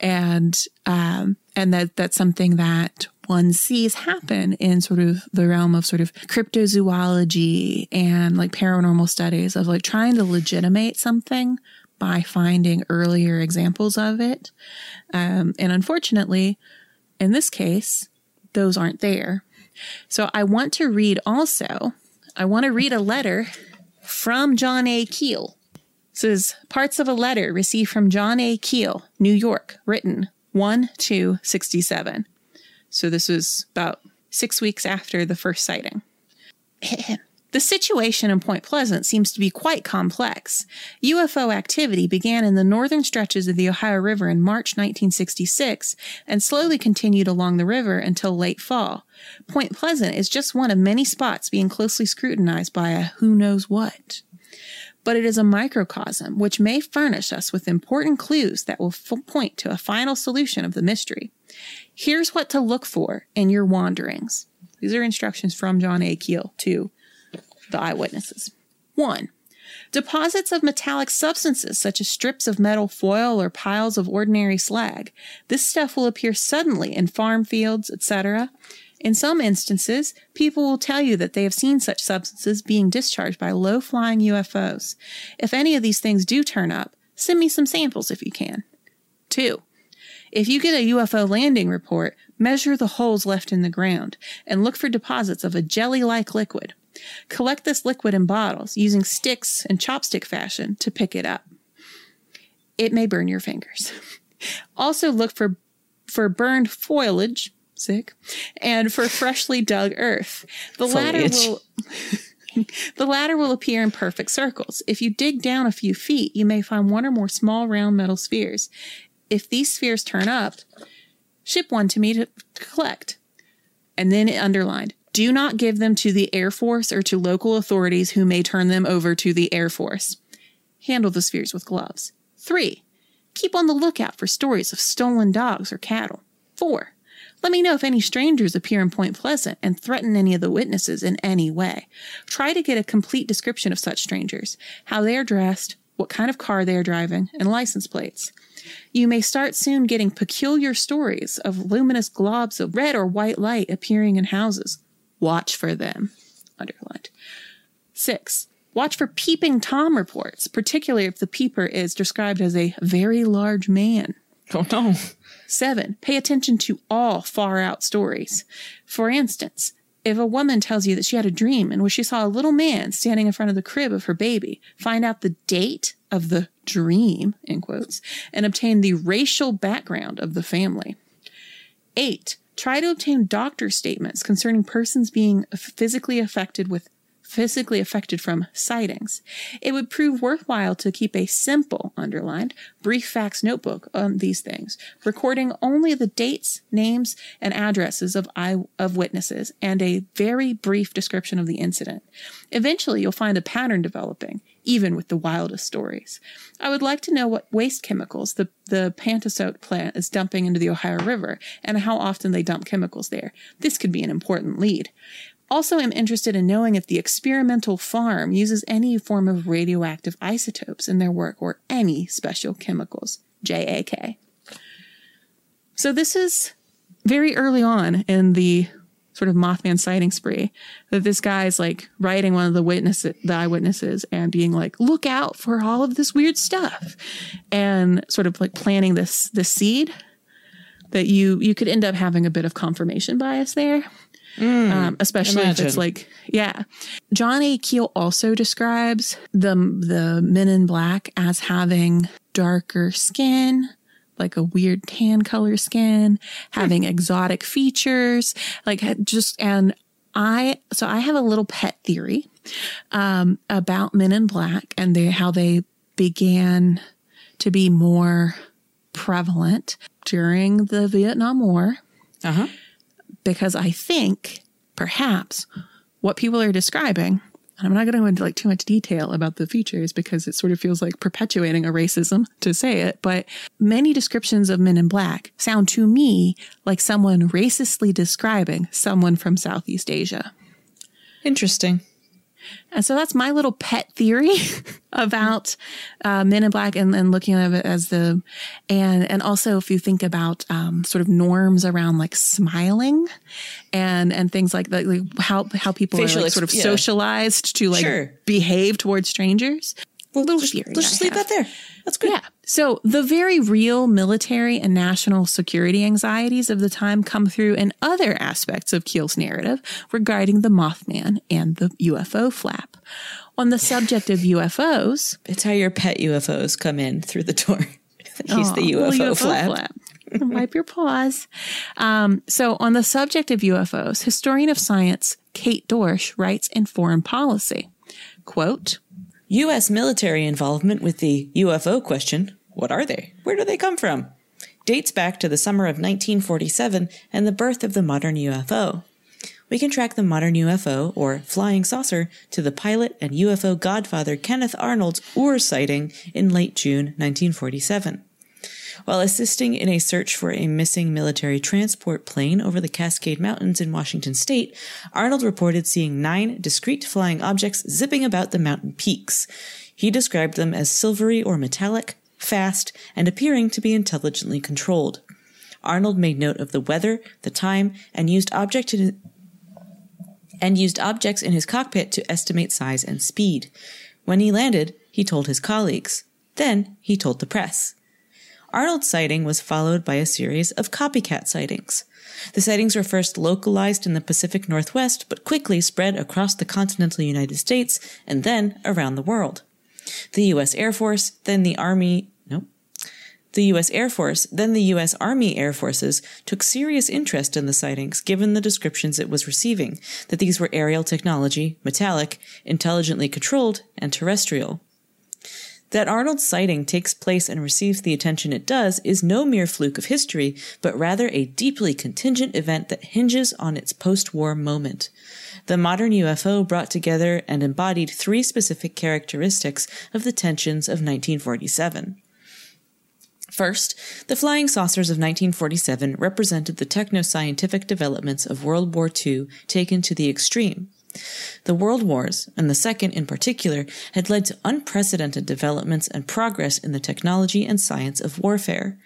and um, and that that's something that one sees happen in sort of the realm of sort of cryptozoology and like paranormal studies of like trying to legitimate something by finding earlier examples of it. Um, and unfortunately, in this case, those aren't there. So I want to read also, I want to read a letter from John A. Keel. This is parts of a letter received from John A. Keel, New York, written 1 2 67. So this was about six weeks after the first sighting. The situation in Point Pleasant seems to be quite complex. UFO activity began in the northern stretches of the Ohio River in March 1966 and slowly continued along the river until late fall. Point Pleasant is just one of many spots being closely scrutinized by a who knows what but it is a microcosm which may furnish us with important clues that will f- point to a final solution of the mystery. Here's what to look for in your wanderings. These are instructions from John A. Keel to the eyewitnesses. One, deposits of metallic substances such as strips of metal foil or piles of ordinary slag. This stuff will appear suddenly in farm fields, etc. In some instances, people will tell you that they have seen such substances being discharged by low flying UFOs. If any of these things do turn up, send me some samples if you can. Two, if you get a UFO landing report, measure the holes left in the ground and look for deposits of a jelly like liquid. Collect this liquid in bottles using sticks and chopstick fashion to pick it up. it may burn your fingers. also look for for burned foliage, sick, and for freshly dug earth. The latter will the latter will appear in perfect circles. If you dig down a few feet, you may find one or more small round metal spheres. If these spheres turn up, ship one to me to, to collect. And then it underlined, do not give them to the Air Force or to local authorities who may turn them over to the Air Force. Handle the spheres with gloves. Three, keep on the lookout for stories of stolen dogs or cattle. Four, let me know if any strangers appear in Point Pleasant and threaten any of the witnesses in any way. Try to get a complete description of such strangers, how they are dressed, what kind of car they are driving, and license plates. You may start soon getting peculiar stories of luminous globs of red or white light appearing in houses. Watch for them. Underlined. Six, watch for peeping Tom reports, particularly if the peeper is described as a very large man. Oh no. Seven, pay attention to all far out stories. For instance, if a woman tells you that she had a dream in which she saw a little man standing in front of the crib of her baby, find out the date of the dream, in quotes, and obtain the racial background of the family. Eight, try to obtain doctor statements concerning persons being physically affected with physically affected from sightings. It would prove worthwhile to keep a simple, underlined, brief facts notebook on these things, recording only the dates, names, and addresses of eye of witnesses and a very brief description of the incident. Eventually, you'll find a pattern developing, even with the wildest stories. I would like to know what waste chemicals the, the Pantasote plant is dumping into the Ohio River and how often they dump chemicals there. This could be an important lead. Also, am interested in knowing if the experimental farm uses any form of radioactive isotopes in their work or any special chemicals. JAK. So, this is very early on in the sort of Mothman sighting spree that this guy's like writing one of the witnesses, the eyewitnesses, and being like, "Look out for all of this weird stuff," and sort of like planting this this seed that you you could end up having a bit of confirmation bias there um, especially if it's like yeah. John a keel also describes the the men in black as having darker skin like a weird tan color skin having exotic features like just and i so i have a little pet theory um, about men in black and they how they began to be more prevalent during the vietnam war. Uh huh. Because I think perhaps what people are describing, and I'm not going to go into like too much detail about the features because it sort of feels like perpetuating a racism to say it, but many descriptions of men in black sound to me like someone racistly describing someone from Southeast Asia. Interesting. And so that's my little pet theory about uh, Men in Black and, and looking at it as the, and, and also if you think about um, sort of norms around like smiling and, and things like that, like how, how people Facial are like sort of yeah. socialized to like Sure. behave towards strangers. Well, Little let's, theory let's just leave that there. That's good. Yeah. So the very real military and national security anxieties of the time come through in other aspects of Keel's narrative regarding the Mothman and the UFO flap. On the subject of UFOs, It's how your pet UFOs come in through the door. He's the Aw, UFO, little flap. Wipe your paws. Um, so, on the subject of UFOs, historian of science Kate Dorsch writes in Foreign Policy, quote, U.S. military involvement with the UFO question what are they? Where do they come from? Dates back to the summer of 1947 and the birth of the modern UFO. We can track the modern UFO, or flying saucer, to the pilot and UFO godfather Kenneth Arnold's Ur sighting in late June 1947. While assisting in a search for a missing military transport plane over the Cascade Mountains in Washington state, Arnold reported seeing nine discrete flying objects zipping about the mountain peaks. He described them as silvery or metallic, fast, and appearing to be intelligently controlled. Arnold made note of the weather, the time, and used object in, and used objects in his cockpit to estimate size and speed. When he landed, he told his colleagues. Then he told the press. Arnold's sighting was followed by a series of copycat sightings. The sightings were first localized in the Pacific Northwest, but quickly spread across the continental United States and then around the world. The U.S. Air Force, then the Army, nope, The U.S. Air Force, then the U.S. Army Air Forces, took serious interest in the sightings given the descriptions it was receiving that these were aerial technology, metallic, intelligently controlled, and terrestrial. That Arnold's sighting takes place and receives the attention it does is no mere fluke of history, but rather a deeply contingent event that hinges on its post war moment. The modern UFO brought together and embodied three specific characteristics of the tensions of 1947. First, the flying saucers of 1947 represented the techno scientific developments of World War II taken to the extreme. The World Wars, and the Second in particular, had led to unprecedented developments and progress in the technology and science of warfare.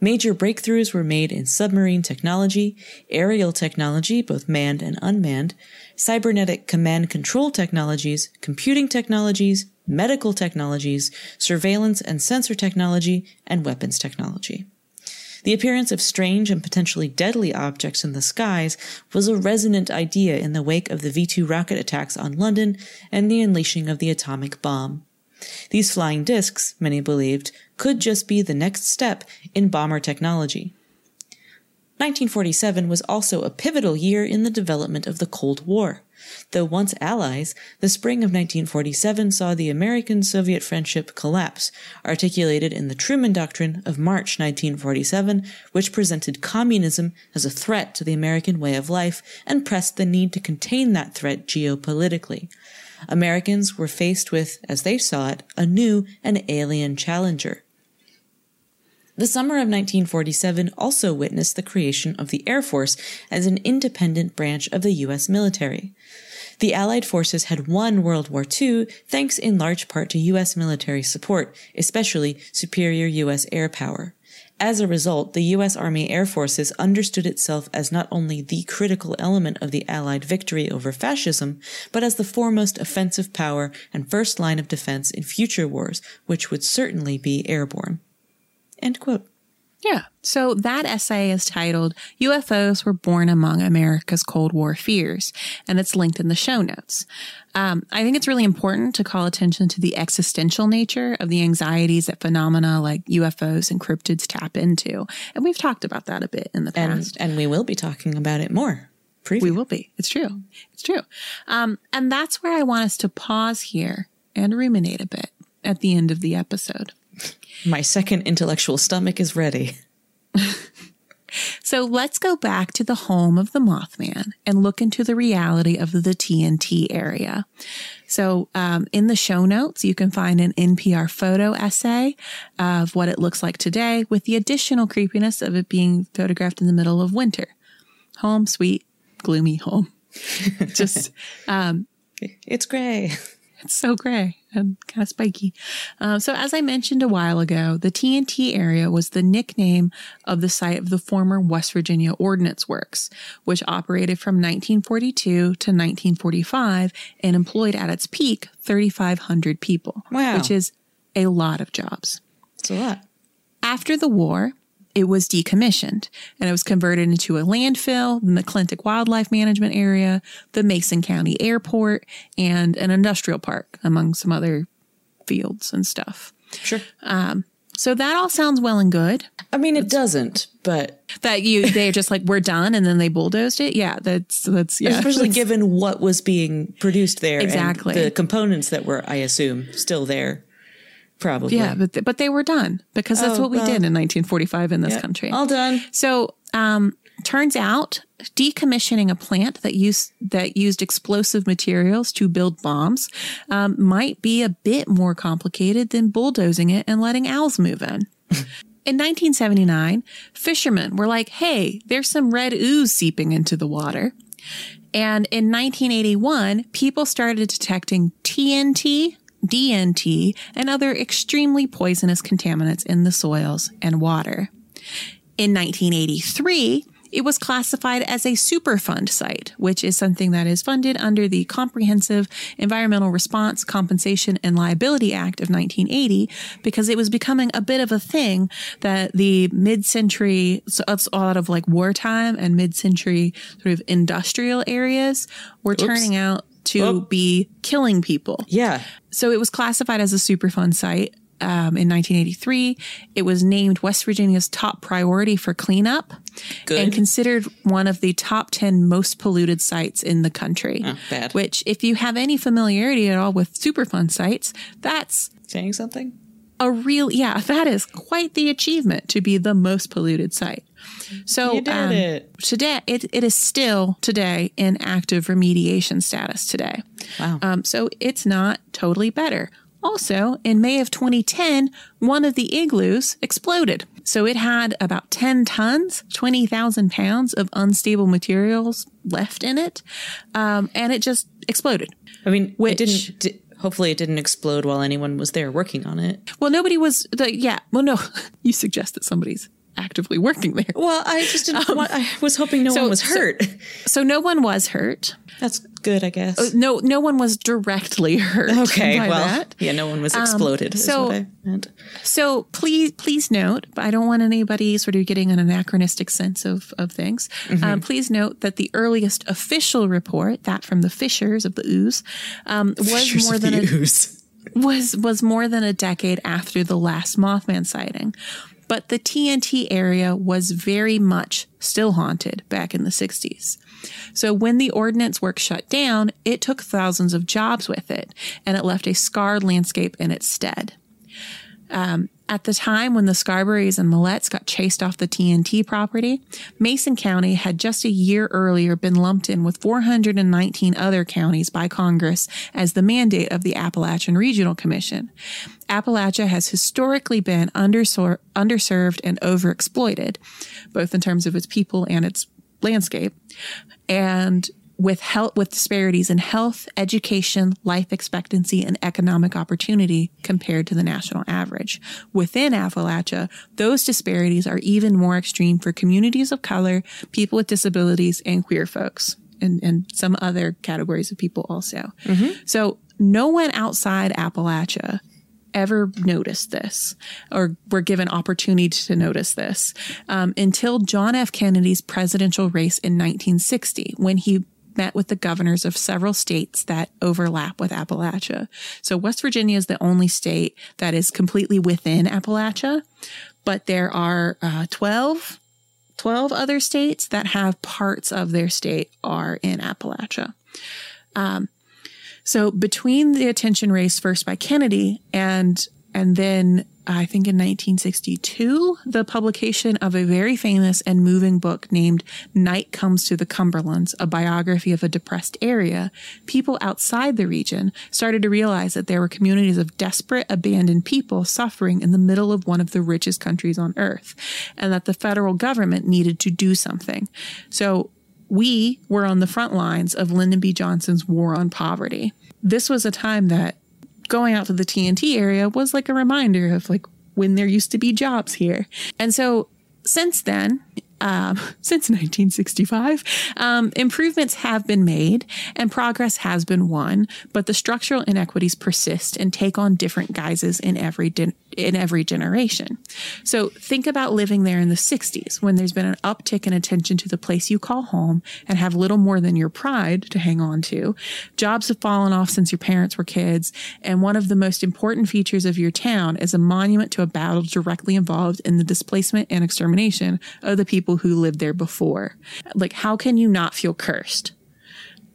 Major breakthroughs were made in submarine technology, aerial technology, both manned and unmanned, cybernetic command control technologies, computing technologies, medical technologies, surveillance and sensor technology, and weapons technology. The appearance of strange and potentially deadly objects in the skies was a resonant idea in the wake of the V 2 rocket attacks on London and the unleashing of the atomic bomb. These flying discs, many believed, could just be the next step in bomber technology. 1947 was also a pivotal year in the development of the Cold War. Though once allies, the spring of 1947 saw the American Soviet friendship collapse, articulated in the Truman Doctrine of March 1947, which presented communism as a threat to the American way of life and pressed the need to contain that threat geopolitically. Americans were faced with, as they saw it, a new and alien challenger. The summer of 1947 also witnessed the creation of the Air Force as an independent branch of the U.S. military. The Allied forces had won World War II thanks in large part to U.S. military support, especially superior U.S. air power. As a result, the U.S. Army Air Forces understood itself as not only the critical element of the Allied victory over fascism, but as the foremost offensive power and first line of defense in future wars, which would certainly be airborne. End quote. Yeah. So that essay is titled UFOs Were Born Among America's Cold War Fears, and it's linked in the show notes. Um, I think it's really important to call attention to the existential nature of the anxieties that phenomena like UFOs and cryptids tap into. And we've talked about that a bit in the past. And, and we will be talking about it more. Preview. We will be. It's true. It's true. Um, and that's where I want us to pause here and ruminate a bit at the end of the episode. My second intellectual stomach is ready. so let's go back to the home of the Mothman and look into the reality of the TNT area. So, um, in the show notes, you can find an NPR photo essay of what it looks like today with the additional creepiness of it being photographed in the middle of winter. Home, sweet, gloomy home. Just, um, it's gray. It's so gray and kind of spiky. Uh, so, as I mentioned a while ago, the TNT area was the nickname of the site of the former West Virginia Ordnance Works, which operated from 1942 to 1945 and employed at its peak 3,500 people. Wow. Which is a lot of jobs. It's a lot. After the war, it was decommissioned and it was converted into a landfill, the McClintock Wildlife Management Area, the Mason County Airport, and an industrial park, among some other fields and stuff. Sure. Um, so that all sounds well and good. I mean, it doesn't, but that you they're just like we're done, and then they bulldozed it. Yeah, that's that's yeah. Especially given what was being produced there, exactly the components that were, I assume, still there. Probably. Yeah, but th- but they were done because that's oh, what we well, did in 1945 in this yeah, country. All done. So, um, turns out decommissioning a plant that used that used explosive materials to build bombs um, might be a bit more complicated than bulldozing it and letting owls move in. In 1979, fishermen were like, hey, there's some red ooze seeping into the water. And in 1981, people started detecting TNT DNT, and other extremely poisonous contaminants in the soils and water. In 1983, it was classified as a Superfund site, which is something that is funded under the Comprehensive Environmental Response, Compensation, and Liability Act of 1980 because it was becoming a bit of a thing that the mid-century, so it's a lot of like wartime and mid-century sort of industrial areas were Oops. turning out to be killing people. Yeah. So it was classified as a Superfund site um, in 1983. It was named West Virginia's top priority for cleanup Good. and considered one of the top 10 most polluted sites in the country. Oh, bad. Which, if you have any familiarity at all with Superfund sites, that's Saying something? A real, yeah, that is quite the achievement to be the most polluted site. So You did um, it. today, it, it is still today in active remediation status today. Wow. Um, so it's not totally better. Also, in May of 2010, one of the igloos exploded. So it had about 10 tons, 20,000 pounds of unstable materials left in it. Um, and it just exploded. I mean, which- it didn't. Di- hopefully, it didn't explode while anyone was there working on it. Well, nobody was the, yeah. Well, no, you suggest that somebody's actively working there. Well, I just didn't. want, I was hoping no so- one was hurt. So no one was hurt. That's good, I guess. No, no one was directly hurt. okay, by well, that. yeah, no one was exploded. is so- what I meant. So please, please note, I don't want anybody sort of getting an anachronistic sense of, of things. Um, please note that the earliest official report, that from the Fishers of the ooze, um, was Pictures more than a, ooze. was was more than a decade after the last Mothman sighting. But the TNT area was very much still haunted back in the 60s. So when the ordnance work shut down, it took thousands of jobs with it, and it left a scarred landscape in its stead. Um, at the time when the Scarberries and Mallettes got chased off the TNT property, Mason County had just a year earlier been lumped in with 419 other counties by Congress as the mandate of the Appalachian Regional Commission. Appalachia has historically been undersor- underserved and overexploited, both in terms of its people and its landscape. And with health, with disparities in health, education, life expectancy, and economic opportunity compared to the national average. Within Appalachia, those disparities are even more extreme for communities of color, people with disabilities, and queer folks, and, and some other categories of people also. So no one outside Appalachia ever noticed this or were given opportunity to notice this um, until John F. Kennedy's presidential race in 1960 when he met with the governors of several states that overlap with Appalachia. So West Virginia is the only state that is completely within Appalachia, but there are uh, 12, 12 other states that have parts of their state are in Appalachia. So between the attention raised first by Kennedy and and then I think in 1962 the publication of a very famous and moving book named Night Comes to the Cumberlands, a biography of a depressed area, people outside the region started to realize that there were communities of desperate abandoned people suffering in the middle of one of the richest countries on earth and that the federal government needed to do something. So we were on the front lines of Lyndon B. Johnson's war on poverty. This was a time that going out to the TNT area was like a reminder of like when there used to be jobs here. And so since then, um, since 1965, um, improvements have been made and progress has been won, but the structural inequities persist and take on different guises in every din- in every generation. So think about living there in the 60s when there's been an uptick in attention to the place you call home and have little more than your pride to hang on to. Jobs have fallen off since your parents were kids, and one of the most important features of your town is a monument to a battle directly involved in the displacement and extermination of the people who lived there before. Like, how can you not feel cursed?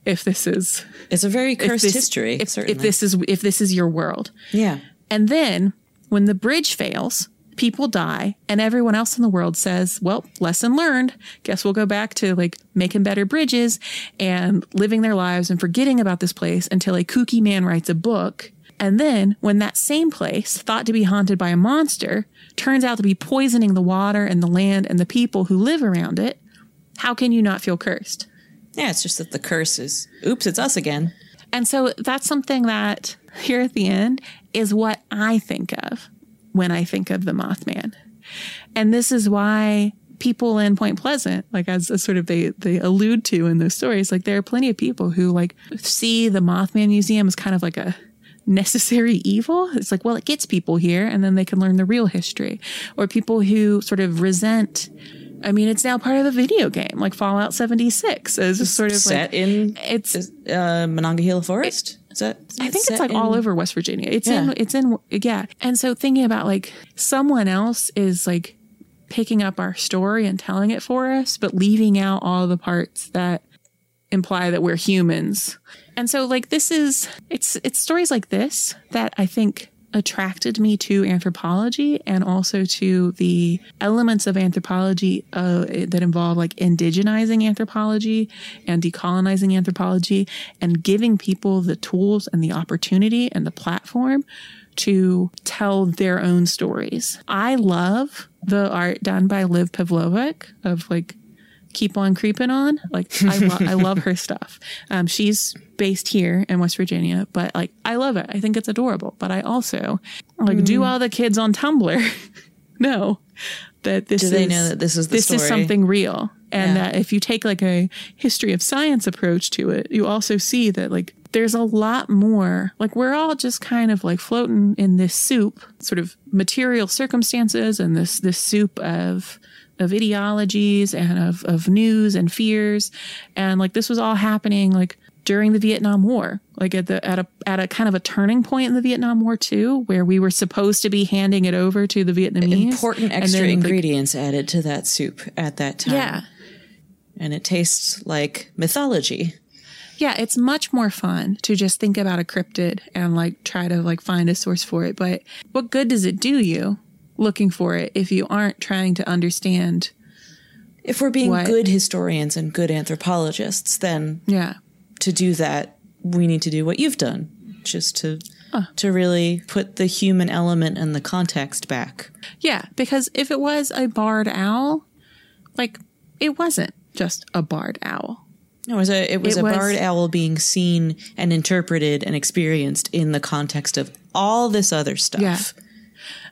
If this is It's a very if cursed this- history. if, if this is if this is your world, yeah. and then when the bridge fails, people die, and everyone else in the world says, well, lesson learned. Guess we'll go back to like making better bridges and living their lives and forgetting about this place until a kooky man writes a book. And then when that same place, thought to be haunted by a monster, turns out to be poisoning the water and the land and the people who live around it, how can you not feel cursed? Yeah, it's just that the curse is, oops, it's us again. And so that's something that here at the end is what I think of when I think of the Mothman. And this is why people in Point Pleasant, like as, as sort of they, they allude to in those stories, like there are plenty of people who like see the Mothman Museum as kind of like a necessary evil. It's like, well, it gets people here and then they can learn the real history. Or people who sort of resent I mean, it's now part of the video game, like Fallout 76 is sort of Set like in it's uh, Monongahela Forest. Is that? I think it's like in- all over West Virginia. It's Yeah. in it's in yeah. And so thinking about like someone else is like picking up our story and telling it for us, but leaving out all the parts that imply that we're humans. And so like this is it's it's stories like this that I think attracted me to anthropology and also to the elements of anthropology uh, that involve like indigenizing anthropology and decolonizing anthropology and giving people the tools and the opportunity and the platform to tell their own stories. I love the art done by Liv Pavlovic of like keep on creeping on. Like I, lo- I love her stuff. Um, she's based here in West Virginia, but like I love it. I think it's adorable. But I also like do all the kids on Tumblr know that this Do is they know that this is the this is something real, and Yeah. that if you take like a history of science approach to it, you also see that like there's a lot more. Like we're all just kind of like floating in this soup, sort of material circumstances, and this this soup of of ideologies and of, of news and fears. And like this was all happening like during the Vietnam War, like at the at a at a kind of a turning point in the Vietnam War too, where we were supposed to be handing it over to the Vietnamese. important extra then, like, ingredients added to that soup at that time. yeah. and it tastes like mythology. Yeah, it's much more fun to just think about a cryptid and like try to like find a source for it. But what good does it do you looking for it if you aren't trying to understand? If we're being What? good historians and good anthropologists, then Yeah. to do that, we need to do what you've done, just to to really put the human element and the context back. Yeah, because if it was a barred owl, like it wasn't just a barred owl. No, it was a it was It a was- barred owl being seen and interpreted and experienced in the context of all this other stuff. Yeah.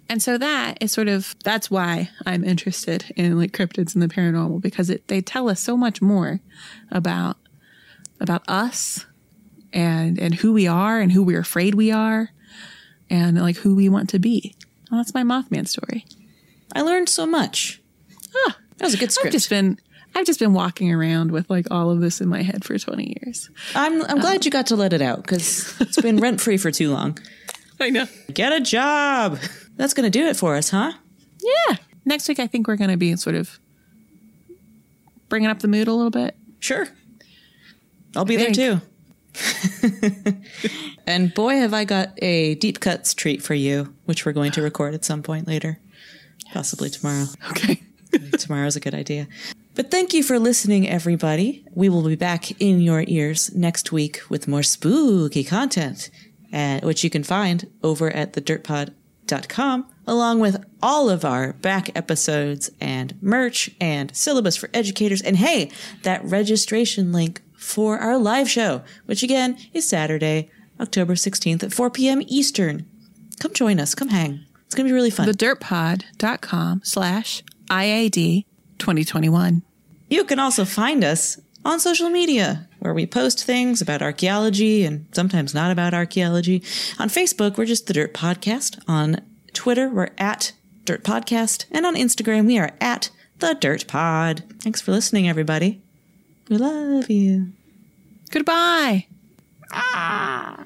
And so that is sort of that's why I'm interested in like cryptids and the paranormal because it they tell us so much more about about us and and who we are and who we're afraid we are and like who we want to be. Well, that's my Mothman story. I learned so much. Ah, that was a good script. I've just been I've just been walking around with like all of this in my head for 20 years. I'm I'm glad you got to let it out because it's been rent free for too long. I know. Get a job. That's gonna do it for us, huh? Yeah. Next week I think we're going to be sort of bringing up the mood a little bit. Sure. I'll be there too. and boy, have I got a deep cuts treat for you, which we're going to record at some point later, possibly tomorrow. Okay. Tomorrow's a good idea. But thank you for listening, everybody. We will be back in your ears next week with more spooky content, uh, which you can find over at thedirtpod.com, along with all of our back episodes and merch and syllabus for educators. And hey, that registration link for our live show, which again is Saturday, October 16th at 4 p.m. Eastern. Come join us. Come hang. It's going to be really fun. thedirtpod.com slash IAD 2021. You can also find us on social media where we post things about archaeology and sometimes not about archaeology. On Facebook, we're just the Dirt Podcast. On Twitter, we're at Dirt Podcast. And on Instagram, we are at the Dirt Pod. Thanks for listening, everybody. We love you. Goodbye. Ah.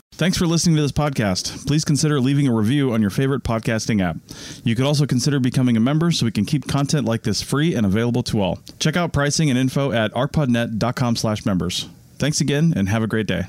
Thanks for listening to this podcast. Please consider leaving a review on your favorite podcasting app. You could also consider becoming a member so we can keep content like this free and available to all. Check out pricing and info at archpodnet.com slash members. Thanks again and have a great day.